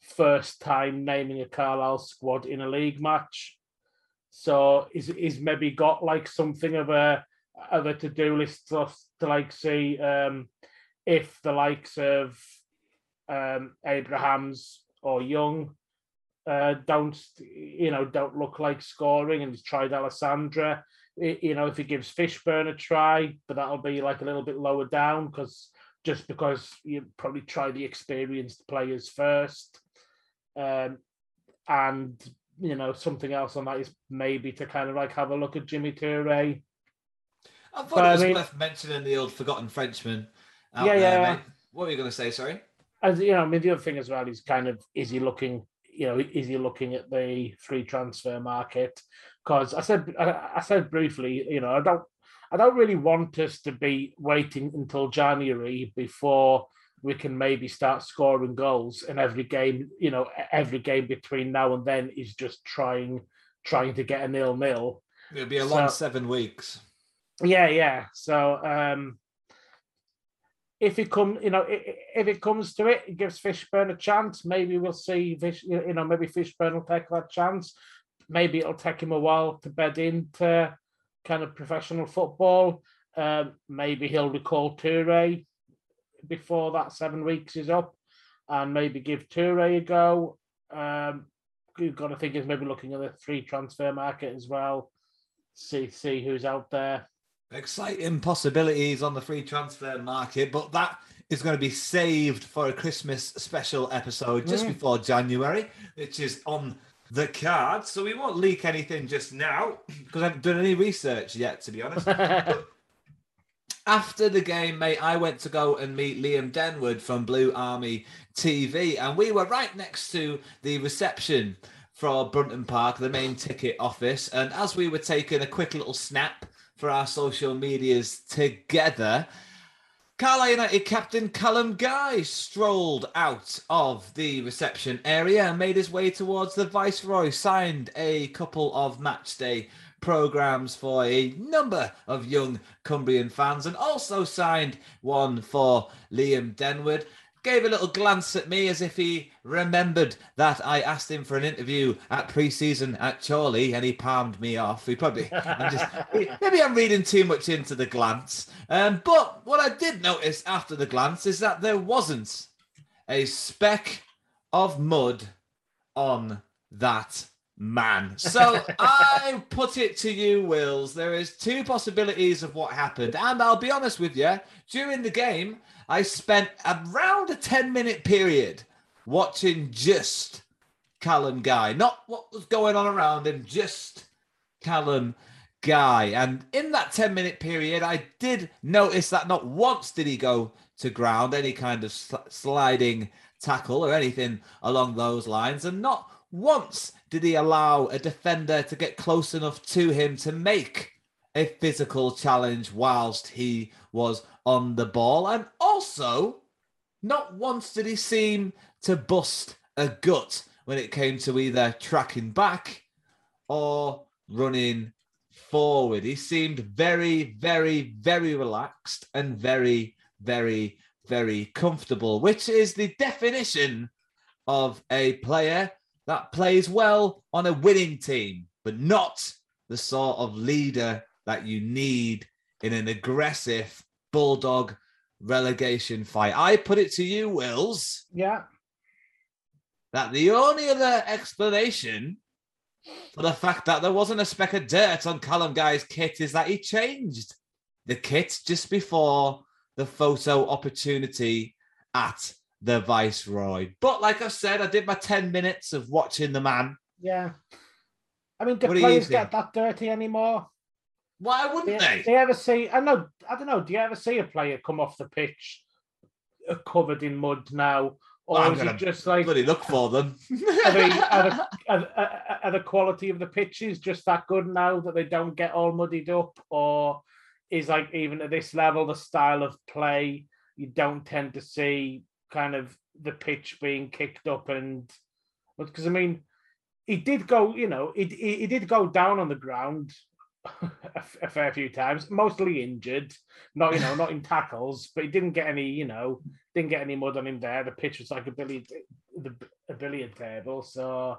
first time naming a Carlisle squad in a league match. So he's, maybe got like something of a of a to do list to, to like see um, if the likes of um, Abrahams or Young uh, don't you know don't look like scoring, and he's tried Alessandra. You know, if he gives Fishburn a try, but that'll be like a little bit lower down because just because you probably try the experienced players first, um, and you know something else on that is maybe to kind of like have a look at Jimmy Toure. I thought but, it was I mean, worth mentioning the old forgotten Frenchman. yeah, there, yeah. Mate. What were you going to say? Sorry. As you know, I mean, the other thing as well is kind of is he looking? You know, is he looking at the free transfer market? Because I said, I, I said briefly, you know, I don't, I don't really want us to be waiting until January before we can maybe start scoring goals. And every game, you know, every game between now and then is just trying, trying to get a nil nil. It'll be a long so, seven weeks. Yeah, yeah. So um, if it comes, you know, if it comes to it, it gives Fishburn a chance. Maybe we'll see Fish, you know, maybe Fishburn will take that chance. Maybe it'll take him a while to bed into kind of professional football. Um, maybe he'll recall Toure before that seven weeks is up, and maybe give Toure a go. Um, you've got to think is maybe looking at the free transfer market as well. See see who's out there. Exciting possibilities on the free transfer market, but that is going to be saved for a Christmas special episode just mm. before January, which is on the card. So we won't leak anything just now because I haven't done any research yet, to be honest. after the game, mate, I went to go and meet Liam Denwood from Blue Army TV, and we were right next to the reception for Brunton Park, the main ticket office. And as we were taking a quick little snap for our social medias together. Carlisle United captain Callum Guy strolled out of the reception area and made his way towards the Viceroy, signed a couple of matchday programs for a number of young Cumbrian fans, and also signed one for Liam Denwood gave a little glance at me as if he remembered that I asked him for an interview at pre-season at Chorley, and he palmed me off. He probably I'm just, maybe I'm reading too much into the glance. Um, but what I did notice after the glance is that there wasn't a speck of mud on that man. So I put it to you, Wills. There is two possibilities of what happened, and I'll be honest with you. During the game, I spent around a 10 minute period watching just Callum Guy, not what was going on around him, just Callum Guy. And in that 10 minute period, I did notice that not once did he go to ground, any kind of sl- sliding tackle or anything along those lines. And not once did he allow a defender to get close enough to him to make a physical challenge whilst he was on the ball. And also, not once did he seem to bust a gut when it came to either tracking back or running forward. He seemed very, very, very relaxed and very, very, very comfortable, which is the definition of a player that plays well on a winning team, but not the sort of leader that you need in an aggressive bulldog relegation fight. I put it to you, Wills. Yeah. That the only other explanation for the fact that there wasn't a speck of dirt on Callum Guy's kit is that he changed the kit just before the photo opportunity at the Viceroy. But like I said, I did my 10 minutes of watching the man. Yeah. I mean, do what players get that dirty anymore? Why wouldn't do, they? Do you ever see? I know. I don't know. Do you ever see a player come off the pitch uh, covered in mud now, or well, is it just like bloody look for them? are, they, are, the, are, are the quality of the pitches just that good now that they don't get all muddied up, or is like even at this level the style of play you don't tend to see kind of the pitch being kicked up and because I mean he did go, you know, he, he, he did go down on the ground a, a fair few times, mostly injured, not you know, not in tackles, but he didn't get any, you know, didn't get any mud on him there. The pitch was like a billiard, the a billiard table. So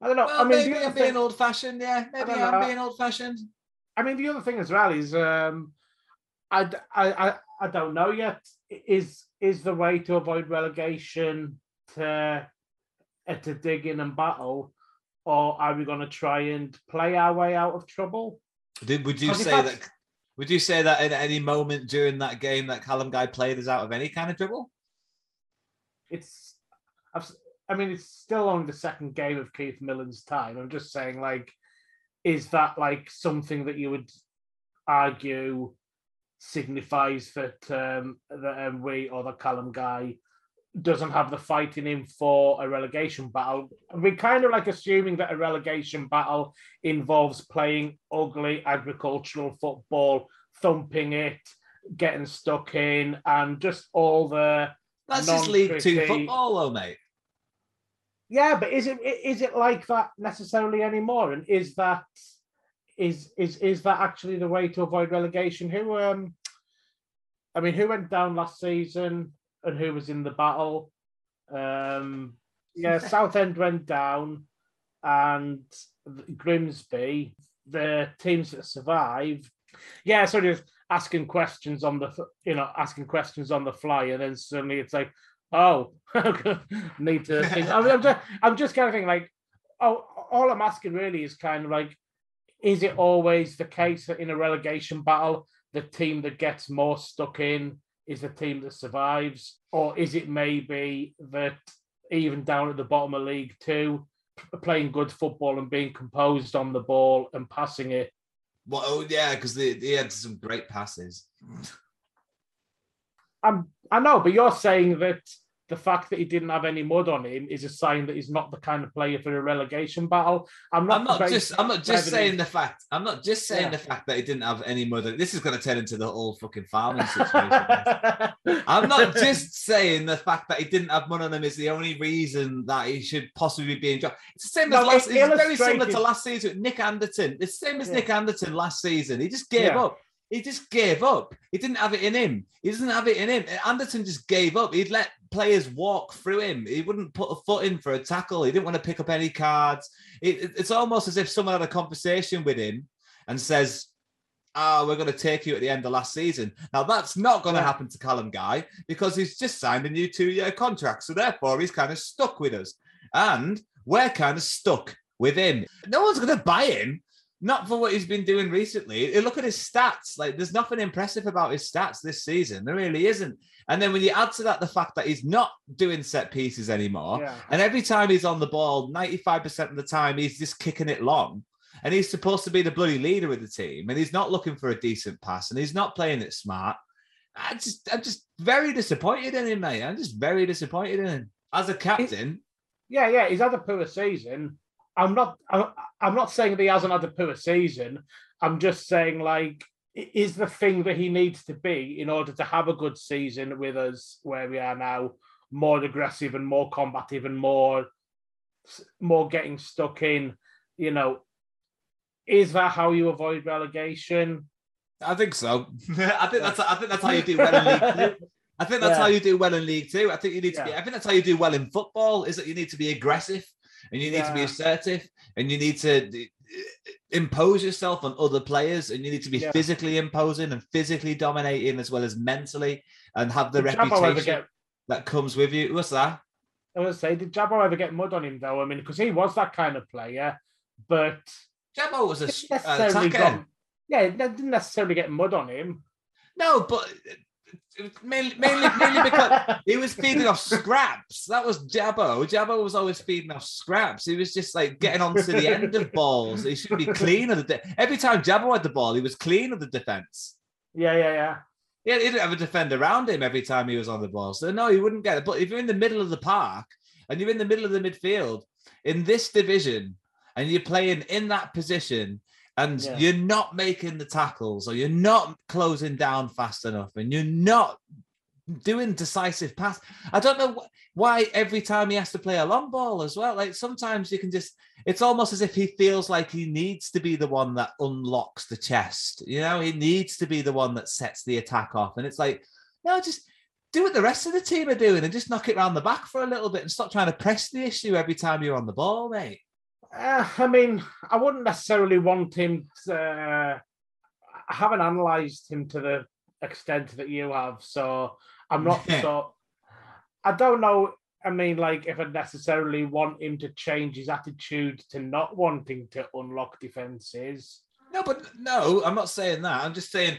I don't know. Well, I mean, maybe I'm being old fashioned. Yeah, maybe I'm know. being old fashioned. I mean, the other thing as well is, um, I, I, I, I don't know yet. Is is the way to avoid relegation to uh, to dig in and battle, or are we going to try and play our way out of trouble? Did would you say that? Would you say that at any moment during that game that Callum Guy played us out of any kind of dribble? It's, I've, I mean, it's still only the second game of Keith Millen's time. I'm just saying, like, is that like something that you would argue signifies that um, that um, we or the Callum Guy doesn't have the fight in him for a relegation battle? We're kind of like assuming that a relegation battle involves playing ugly agricultural football, thumping it, getting stuck in, and just all the That's just League Two football, though, mate. Yeah, but is it is it like that necessarily anymore? And is that is is is that actually the way to avoid relegation? Who um I mean who went down last season and who was in the battle? Um yeah, Southend went down and Grimsby, the teams that survived. Yeah, sort of asking questions on the you know, asking questions on the fly, and then suddenly it's like, oh, need to think. I mean, I'm just, I'm just kind of thinking like, oh, all I'm asking really is kind of like, is it always the case that in a relegation battle, the team that gets more stuck in is the team that survives, or is it maybe that even down at the bottom of League Two, playing good football and being composed on the ball and passing it Well, oh, yeah, because they, they had some great passes. I'm, I know, but you're saying that the fact that he didn't have any mud on him is a sign that he's not the kind of player for a relegation battle. I'm not. I'm not just I'm not just saying the fact. I'm not just saying Yeah. the fact that he didn't have any mother. This is going to turn into the whole fucking farming situation. I'm not just saying the fact that he didn't have mud on him is the only reason that he should possibly be in job. It's the same as last. it It's very similar to last season Nick Anderton. It's the same as Yeah. Nick Anderton last season. He just gave Yeah. up. He just gave up. He didn't have it in him. He doesn't have it in him. Anderton just gave up. He'd let players walk through him. He wouldn't put a foot in for a tackle. He didn't want to pick up any cards. It- it- it's almost as if someone had a conversation with him and says, "Ah, we're going to take you at the end of last season." Now that's not going to happen to Callum Guy because he's just signed a new two-year contract. So therefore, he's kind of stuck with us, and we're kind of stuck with him. No one's going to buy him. Not for what he's been doing recently. Look at his stats. Like, there's nothing impressive about his stats this season. There really isn't. And then when you add to that the fact that he's not doing set pieces anymore, Yeah. and every time he's on the ball, 95% of the time, he's just kicking it long. And he's supposed to be the bloody leader of the team. And he's not looking for a decent pass and he's not playing it smart. I just, I'm just very disappointed in him, mate. I'm just very disappointed in him. As a captain, Yeah, yeah, he's had a poor season. I'm not. I'm, I'm not saying that he hasn't had a poor season. I'm just saying like, is the thing that he needs to be in order to have a good season with us where we are now more aggressive and more combative and more, more getting stuck in. You know, is that how you avoid relegation? I think so. I think that's I think that's how you do well in League Two. I think that's Yeah. how you do well in League Two. I think you need to be. I think that's how you do well in football. Is that you need to be aggressive and you need to be assertive and you need to uh, impose yourself on other players and you need to be Yeah. physically imposing and physically dominating as well as mentally and have the Did reputation get? that comes with you. What's that? I was say, did Jabbo ever get mud on him though? I mean, because he was that kind of player, but Jabbo was a uh, necessarily got- yeah, didn't necessarily get mud on him. No, but mainly, mainly, mainly because He was feeding off scraps. That was Jabbo. Jabbo was always feeding off scraps. He was just like getting onto the end of balls. He should be clean of the de- every time Jabbo had the ball, he was clean of the defense. yeah, yeah, yeah. Yeah, he didn't have a defender around him every time he was on the ball. So no, he wouldn't get it. But if you're in the middle of the park and you're in the middle of the midfield in this division and you're playing in that position and Yeah. you're not making the tackles or you're not closing down fast enough and you're not doing decisive pass. I don't know wh- why every time he has to play a long ball as well. Like sometimes you can just, it's almost as if he feels like he needs to be the one that unlocks the chest. You know, he needs to be the one that sets the attack off. And it's like, no, just do what the rest of the team are doing and just knock it around the back for a little bit and stop trying to press the issue every time you're on the ball, mate. Uh, I mean, I wouldn't necessarily want him to. Uh, I haven't analysed him to the extent that you have, so I'm not so. I don't know. I mean, like, if I necessarily want him to change his attitude to not wanting to unlock defenses. No, but no, I'm not saying that. I'm just saying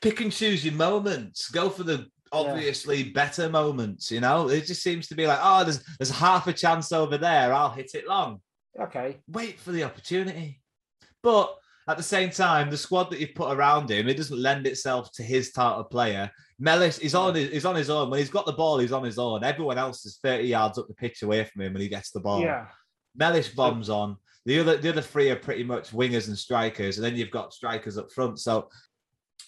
pick and choose your moments. Go for the obviously yeah. better moments. You know, it just seems to be like, oh, there's there's half a chance over there. I'll hit it long. Okay. Wait for the opportunity. But at the same time, the squad that you've put around him, it doesn't lend itself to his type of player. Mellish is on his, he's on his own. When he's got the ball, he's on his own. Everyone else is 30 yards up the pitch away from him when he gets the ball. Yeah. Mellish bombs on. The other the other three are pretty much wingers and strikers, and then you've got strikers up front. So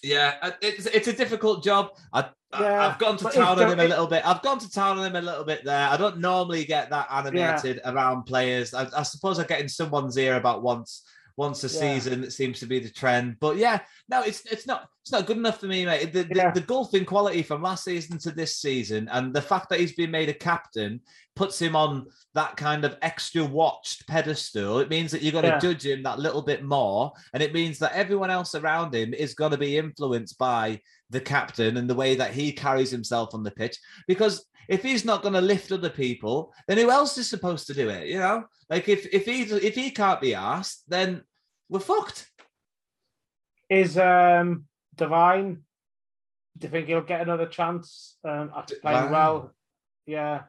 yeah, uh, it's it's a difficult job. I, yeah, I've gone to town on him a little bit. I've gone to town on him a little bit there. I don't normally get that animated yeah. around players. I, I suppose I get in someone's ear about once once a yeah. season. It seems to be the trend. But yeah, no, it's it's not it's not good enough for me, mate. The, yeah. the, the golf in quality from last season to this season, and the fact that he's been made a captain puts him on that kind of extra watched pedestal. It means that you've got to yeah. judge him that little bit more, and it means that everyone else around him is going to be influenced by the captain and the way that he carries himself on the pitch. Because if he's not going to lift other people, then who else is supposed to do it? You know, like if if he if he can't be asked, then we're fucked. Is um Devine? Do you think he'll get another chance um, after playing well? Yeah,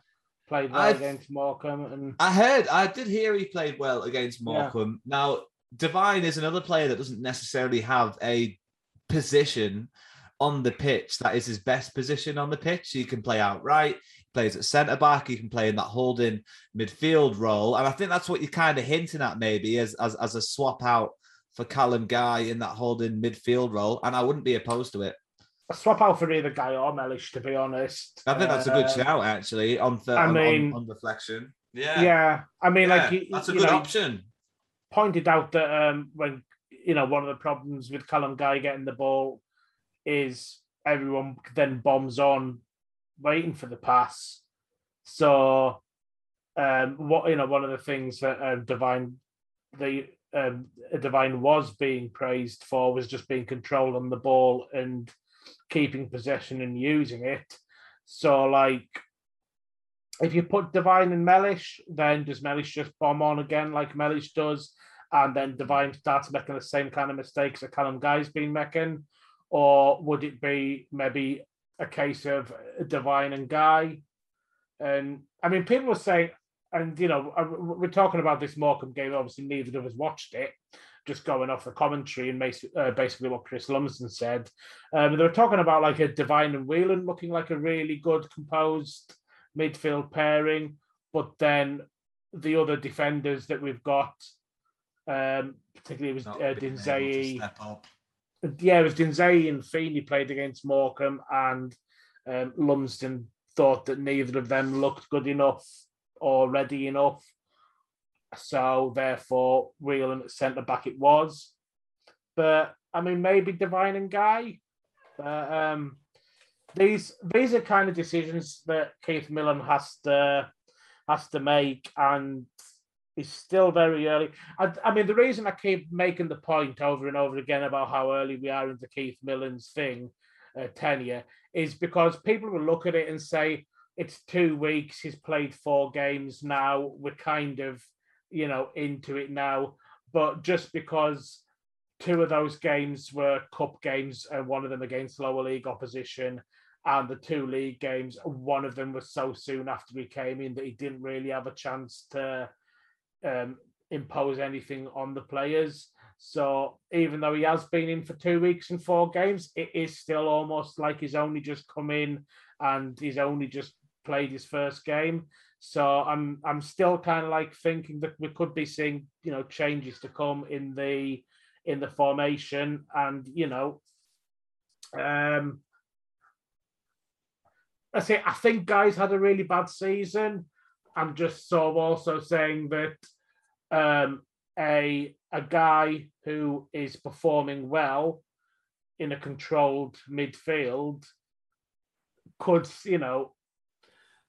played well I've, against Morecambe. And I heard, I did hear he played well against Morecambe. Yeah. Now, Devine is another player that doesn't necessarily have a position on the pitch that is his best position on the pitch. He can play outright, he plays at centre back, he can play in that holding midfield role. And I think that's what you're kind of hinting at maybe as, as, as a swap out for Callum Guy in that holding midfield role. And I wouldn't be opposed to it. A swap out for either Guy or Mellish, to be honest. I think that's a good uh, shout, actually, on, th- I on, mean, on, on, reflection. Yeah. Yeah. I mean, yeah, like, that's a good know, option. Pointed out that um, when, you know, one of the problems with Callum Guy getting the ball is everyone then bombs on waiting for the pass. So, um, what you know, one of the things that um, Devine, the um, Devine was being praised for was just being control on the ball and keeping possession and using it. So, like, if you put Devine and Mellish, then does Mellish just bomb on again like Mellish does? And then Devine starts making the same kind of mistakes that Callum Guy's been making? Or would it be maybe a case of Devine and Guy? And I mean, people were saying, and you know, uh, we're talking about this Morecambe game. Obviously, neither of us watched it. Just going off the commentary and uh, basically what Chris Lumsden said, um, they were talking about like a Devine and Whelan looking like a really good composed midfield pairing, but then the other defenders that we've got, um, particularly was uh, Dinzei, yeah, it was and Feeney played against Morecambe, and um, Lumsden thought that neither of them looked good enough or ready enough. So therefore, Whelan at centre back it was. But I mean, maybe Devine and Guy. But um, these these are kind of decisions that Keith Millen has to has to make, and it's still very early. I, I, mean, the reason I keep making the point over and over again about how early we are into Keith Millen's thing, uh, tenure, is because people will look at it and say, it's two weeks, he's played four games now, we're kind of, you know, into it now. But just because two of those games were cup games and one of them against lower league opposition, and the two league games, one of them was so soon after he came in that he didn't really have a chance to um, impose anything on the players. So even though he has been in for two weeks and four games, it is still almost like he's only just come in and he's only just played his first game. So I'm I'm still kind of like thinking that we could be seeing you know changes to come in the in the formation and you know um I say I think guys had a really bad season. I'm just sort of also saying that um, a a guy who is performing well in a controlled midfield could, you know.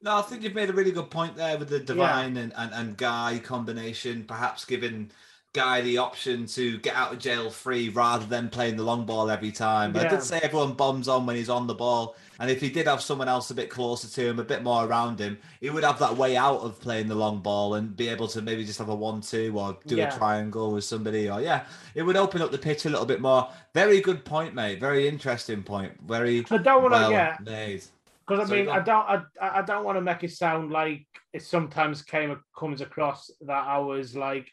No, I think you've made a really good point there with the Devine yeah. and, and, and Guy combination, perhaps giving Guy the option to get out of jail free rather than playing the long ball every time. Yeah. I did say everyone bombs on when he's on the ball. And if he did have someone else a bit closer to him, a bit more around him, he would have that way out of playing the long ball and be able to maybe just have a one-two or do yeah. a triangle with somebody. Or yeah, it would open up the pitch a little bit more. Very good point, mate. Very interesting point. Very. I don't want to. Well yeah. Made. Because I mean, I don't, I, I don't want to make it sound like it sometimes came comes across that I was like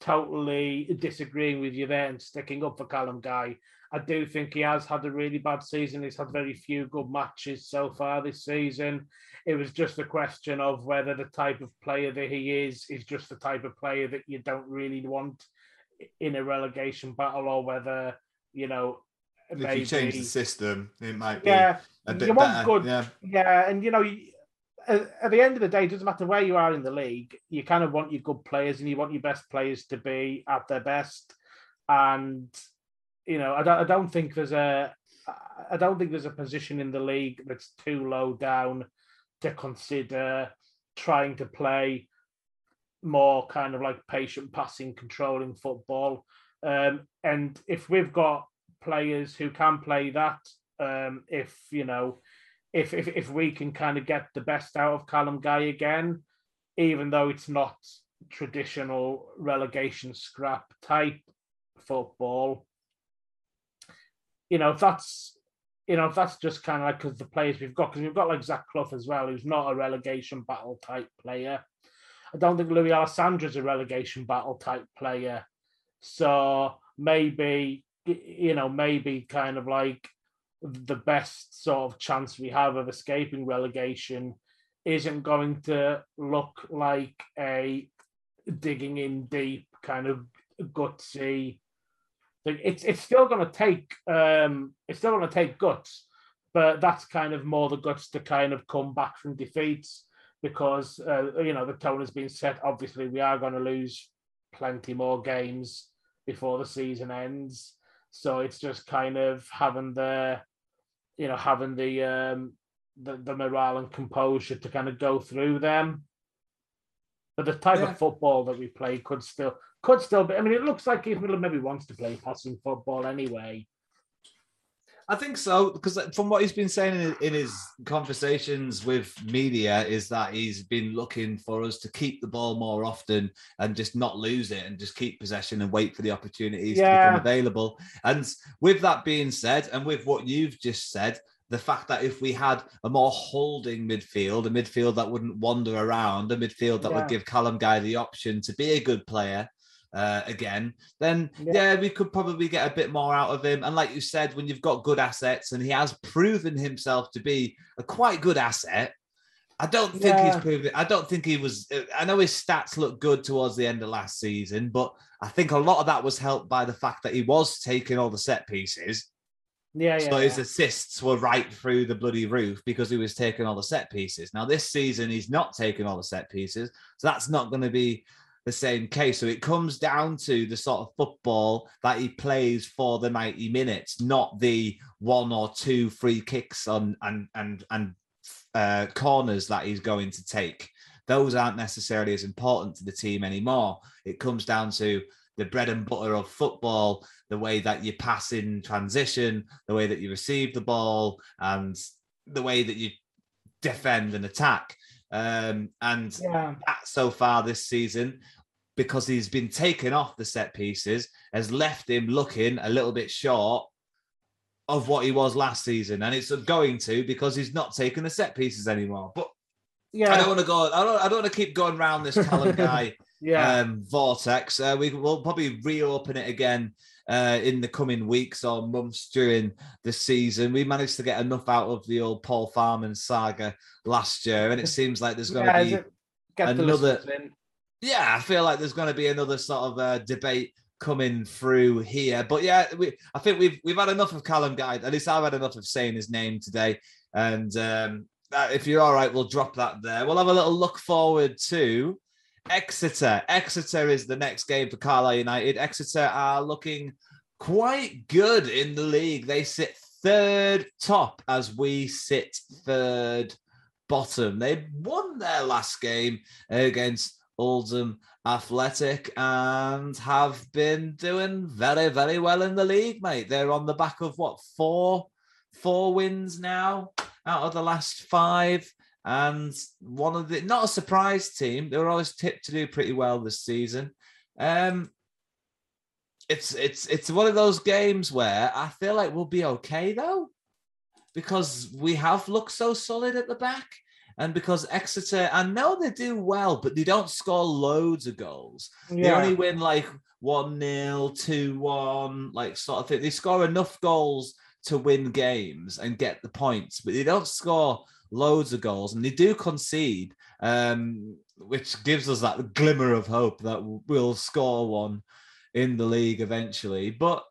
totally disagreeing with you there and sticking up for Callum Guy. I do think he has had a really bad season. He's had very few good matches so far this season. It was just a question of whether the type of player that he is is just the type of player that you don't really want in a relegation battle, or whether you know. If maybe, you change the system, it might yeah, be a bit you want better. Good, yeah. yeah, and you know, at the end of the day, it doesn't matter where you are in the league. You kind of want your good players, and you want your best players to be at their best. And you know, I don't, I don't think there's a, I don't think there's a position in the league that's too low down to consider trying to play more kind of like patient passing, controlling football. Um, and if we've got players who can play that, um, if you know, if, if if we can kind of get the best out of Callum Guy again, even though it's not traditional relegation scrap type football, you know, if that's you know, if that's just kind of like because the players we've got, because we've got like Zach Clough as well, who's not a relegation battle type player. I don't think Lewis Alessandra's a relegation battle type player. So maybe, you know, maybe kind of like the best sort of chance we have of escaping relegation isn't going to look like a digging in deep kind of gutsy it's it's still going to take um, it's still going to take guts, but that's kind of more the guts to kind of come back from defeats because uh, you know the tone has been set. Obviously, we are going to lose plenty more games before the season ends, so it's just kind of having the you know having the um, the, the morale and composure to kind of go through them. But the type yeah. of football that we play could still could still be. I mean, it looks like Keith Millen maybe wants to play passing football anyway. I think so because from what he's been saying in, in, his conversations with media is that he's been looking for us to keep the ball more often and just not lose it and just keep possession and wait for the opportunities yeah. to become available. And with that being said, and with what you've just said, the fact that if we had a more holding midfield, a midfield that wouldn't wander around, a midfield that yeah. would give Callum Guy the option to be a good player uh, again, then yeah. yeah. we could probably get a bit more out of him. And like you said, when you've got good assets and he has proven himself to be a quite good asset, I don't think yeah. he's proven. I don't think he was. I know his stats look good towards the end of last season, but I think a lot of that was helped by the fact that he was taking all the set pieces. Yeah, yeah. So his yeah. assists were right through the bloody roof because he was taking all the set pieces. Now this season he's not taking all the set pieces, so that's not going to be the same case. So it comes down to the sort of football that he plays for the 90 minutes, not the one or two free kicks on and and and uh, corners that he's going to take. Those aren't necessarily as important to the team anymore. It comes down to the bread and butter of football, the way that you pass in transition, the way that you receive the ball, and the way that you defend and attack. Um, and yeah. that so far this season, because he's been taken off the set pieces, has left him looking a little bit short of what he was last season. And it's going to because he's not taking the set pieces anymore. But yeah, I don't want to go. I don't. I don't want to keep going around this Callum Guy. yeah. Um, vortex. Uh, we will probably reopen it again uh, in the coming weeks or months during the season. We managed to get enough out of the old Paul Farman saga last year, and it seems like there's going to be another. Yeah, I feel like there's going to be another sort of uh, debate coming through here. But yeah, we, I think we've we've had enough of Callum Guy. At least I've had enough of saying his name today. And um, uh, if you're all right, we'll drop that there. We'll have a little look forward to Exeter. Exeter is the next game for Carlisle United. Exeter are looking quite good in the league. They sit third top as we sit third bottom. They won their last game against Oldham Athletic and have been doing very, very well in the league, mate. They're on the back of what four, four wins now out of the last five. And one of the not a surprise team. They were always tipped to do pretty well this season. Um, it's it's it's one of those games where I feel like we'll be okay though, because we have looked so solid at the back, and because Exeter, I know they do well, but they don't score loads of goals. They only win like one 0 two one, like sort of thing. They score enough goals to win games and get the points, but they don't score loads of goals, and they do concede, um, which gives us that glimmer of hope that we'll score one in the league eventually. But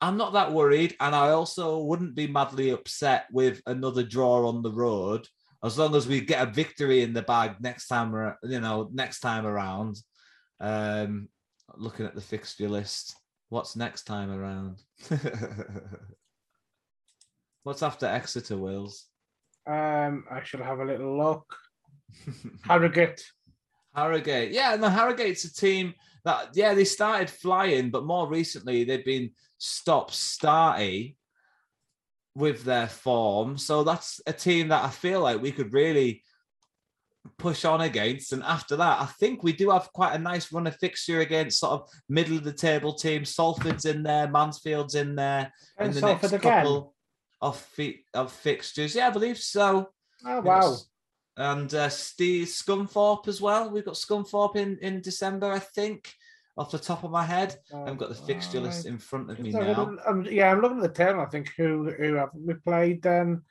I'm not that worried, and I also wouldn't be madly upset with another draw on the road as long as we get a victory in the bag next time. You know, next time around. Um, looking at the fixture list, what's next time around? what's after Exeter, Wills? Um, I should have a little look. Harrogate. Harrogate. Yeah, no, Harrogate's a team that, yeah, they started flying, but more recently they've been stop starty with their form. So that's a team that I feel like we could really push on against. And after that, I think we do have quite a nice run of fixture against sort of middle of the table teams. Salford's in there, Mansfield's in there. in And the Salford next again. couple of, fi- of fixtures. Yeah, I believe so. Oh wow. Yes. And uh, Steve Scunthorpe as well. We've got Scunthorpe in, in December, I think, off the top of my head. I've got the fixture list in front of me So, now. um, yeah, I'm looking at the table. I think who who haven't we played then?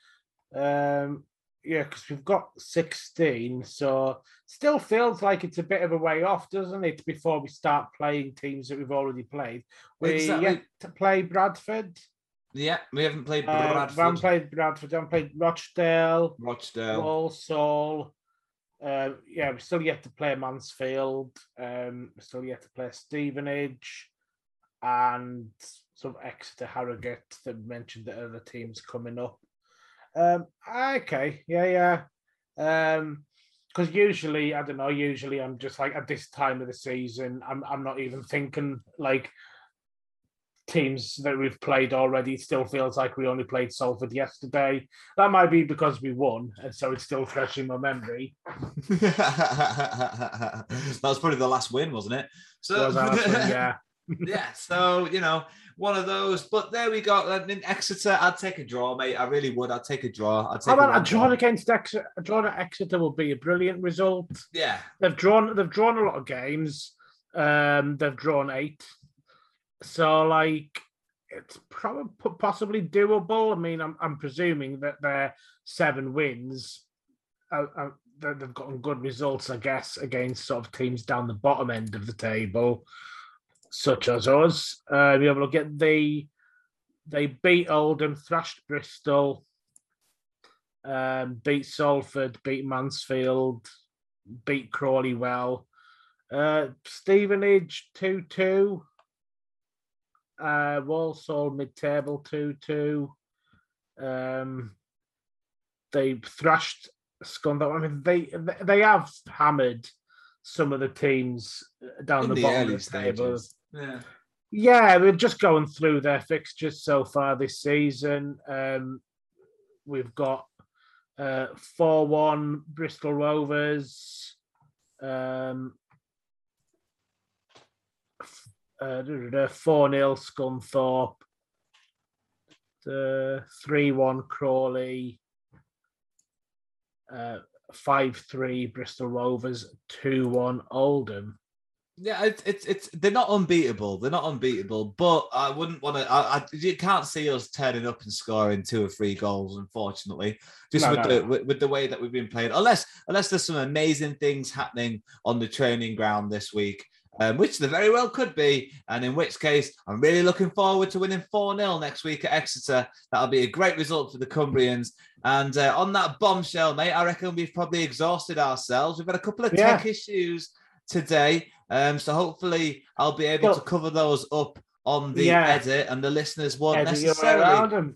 Um, yeah, because we've got 16, so still feels like it's a bit of a way off, doesn't it? Before we start playing teams that we've already played, we Exactly. yet to play Bradford. Yeah, we haven't played Uh, we haven't played Bradford. We haven't played Rochdale, Rochdale. Walsall. Uh, yeah, we're still yet to play Mansfield. Um, we're still yet to play Stevenage, and some Exeter, Harrogate. That mentioned that other teams coming up. Um, okay, yeah, yeah. Um, because usually I don't know. Usually I'm just like at this time of the season, I'm I'm not even thinking like teams that we've played already. It still feels like we only played Salford yesterday. That might be because we won, and so it's still fresh in my memory. that was probably the last win, wasn't it? So Was but yeah, yeah, so you know, one of those. But there we go. In Exeter, I'd take a draw, mate. I really would. I'd take a draw. I'd take how about a one draw against Exeter? A draw at Exeter will be a brilliant result. Yeah, They've drawn. They've drawn a lot of games. Um, they've drawn eight. So like, it's probably possibly doable. I mean, I'm I'm presuming that their seven wins. Uh, uh, they- they've gotten good results, I guess, against sort of teams down the bottom end of the table, such as us. Uh, we have a look at the. They beat Oldham, thrashed Bristol, um, beat Salford, beat Mansfield, beat Crawley well. Uh, Stevenage 2 2. Uh, Walsall mid table 2 2. Um, they thrashed Scunthorpe. I mean, they they have hammered some of the teams down in the, the, bottom of the table. Yeah. Yeah, we're just going through their fixtures so far this season. Um, we've got uh, 4 1 Bristol Rovers, um, uh, 4 0 Scunthorpe, uh, 3 1 Crawley, uh, 5 3 Bristol Rovers, 2 1 Oldham. Yeah, it's, it's it's they're not unbeatable. They're not unbeatable, but I wouldn't want to. I, I you can't see us turning up and scoring two or three goals, unfortunately. Just No, with no, the. With, with the way that we've been playing, unless unless there's some amazing things happening on the training ground this week, um, which there very well could be. And in which case, I'm really looking forward to winning 4 0 next week at Exeter. That'll be a great result for the Cumbrians. And uh, on that bombshell, mate, I reckon we've probably exhausted ourselves. We've had a couple of Yeah. tech issues today. Um, so hopefully, I'll be able Well- to cover those up on the Yeah. edit, and the listeners won't Edit necessarily.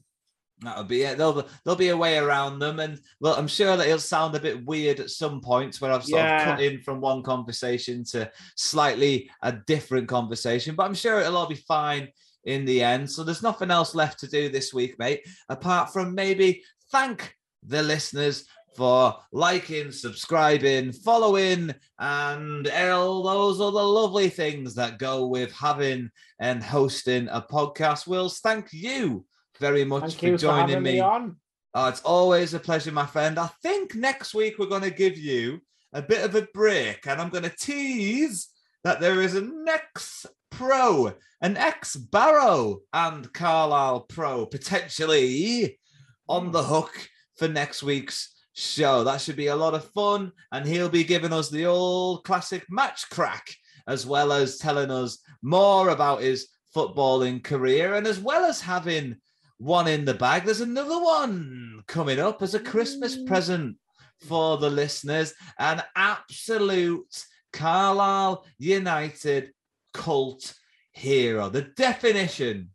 That'll be it. There'll, there'll be a way around them. And well, I'm sure that it'll sound a bit weird at some points where I've sort Yeah. of cut in from one conversation to slightly a different conversation, but I'm sure it'll all be fine in the end. So there's nothing else left to do this week, mate, apart from maybe thank the listeners for liking, subscribing, following, and all those other lovely things that go with having and hosting a podcast. Wills, thank you very much Thank for for joining having me. me on. Oh, it's always a pleasure, my friend. I think next week we're going to give you a bit of a break, and I'm going to tease that there is an ex pro, an ex Barrow and Carlisle pro potentially on the hook for next week's show. That should be a lot of fun, and he'll be giving us the old classic match crack as well as telling us more about his footballing career and as well as having one in the bag. There's another one coming up as a Christmas present for the listeners. An absolute Carlisle United cult hero. The definition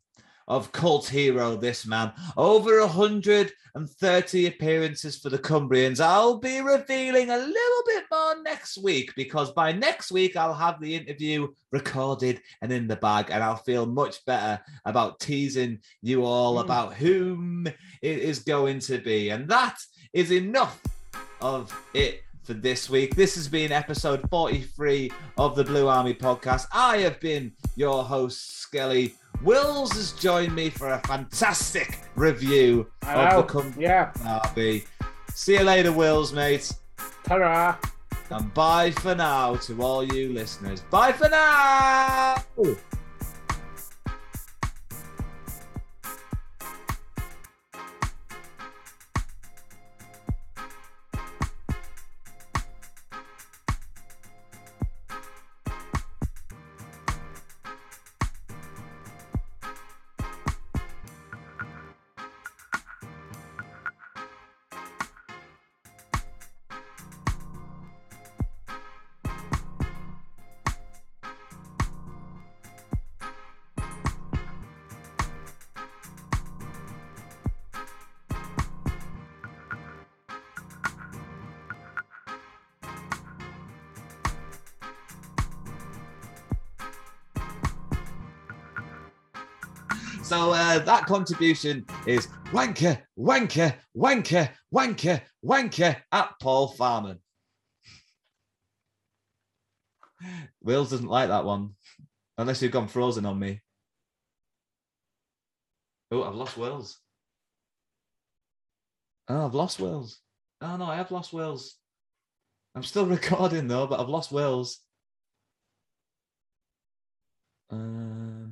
of cult hero, this man. Over 130 appearances for the Cumbrians. I'll be revealing a little bit more next week because by next week I'll have the interview recorded and in the bag, and I'll feel much better about teasing you all Mm. about whom it is going to be. And that is enough of it for this week. This has been episode 43 of the Blue Army podcast. I have been your host, Skelly. Wills has joined me for a fantastic review I of the Cum Yeah. Derby. See you later, Wills, mate. Ta-ra. And bye for now to all you listeners. Bye for now. So uh, that contribution is wanker, wanker, wanker, wanker, wanker at Paul Farman. Wills doesn't like that one, unless you've gone frozen on me. Oh, I've lost Wills. Oh, I've lost Wills. Oh no, I have lost Wills. I'm still recording though, but I've lost Wills. Um.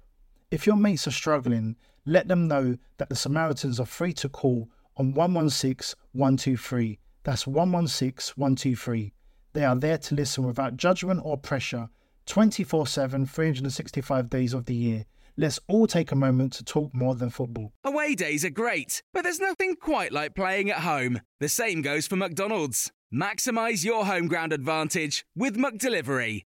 If your mates are struggling, let them know that the Samaritans are free to call on 116 123. That's 116 123. They are there to listen without judgment or pressure 24 7, 365 days of the year. Let's all take a moment to talk more than football. Away days are great, but there's nothing quite like playing at home. The same goes for McDonald's. Maximize your home ground advantage with McDelivery.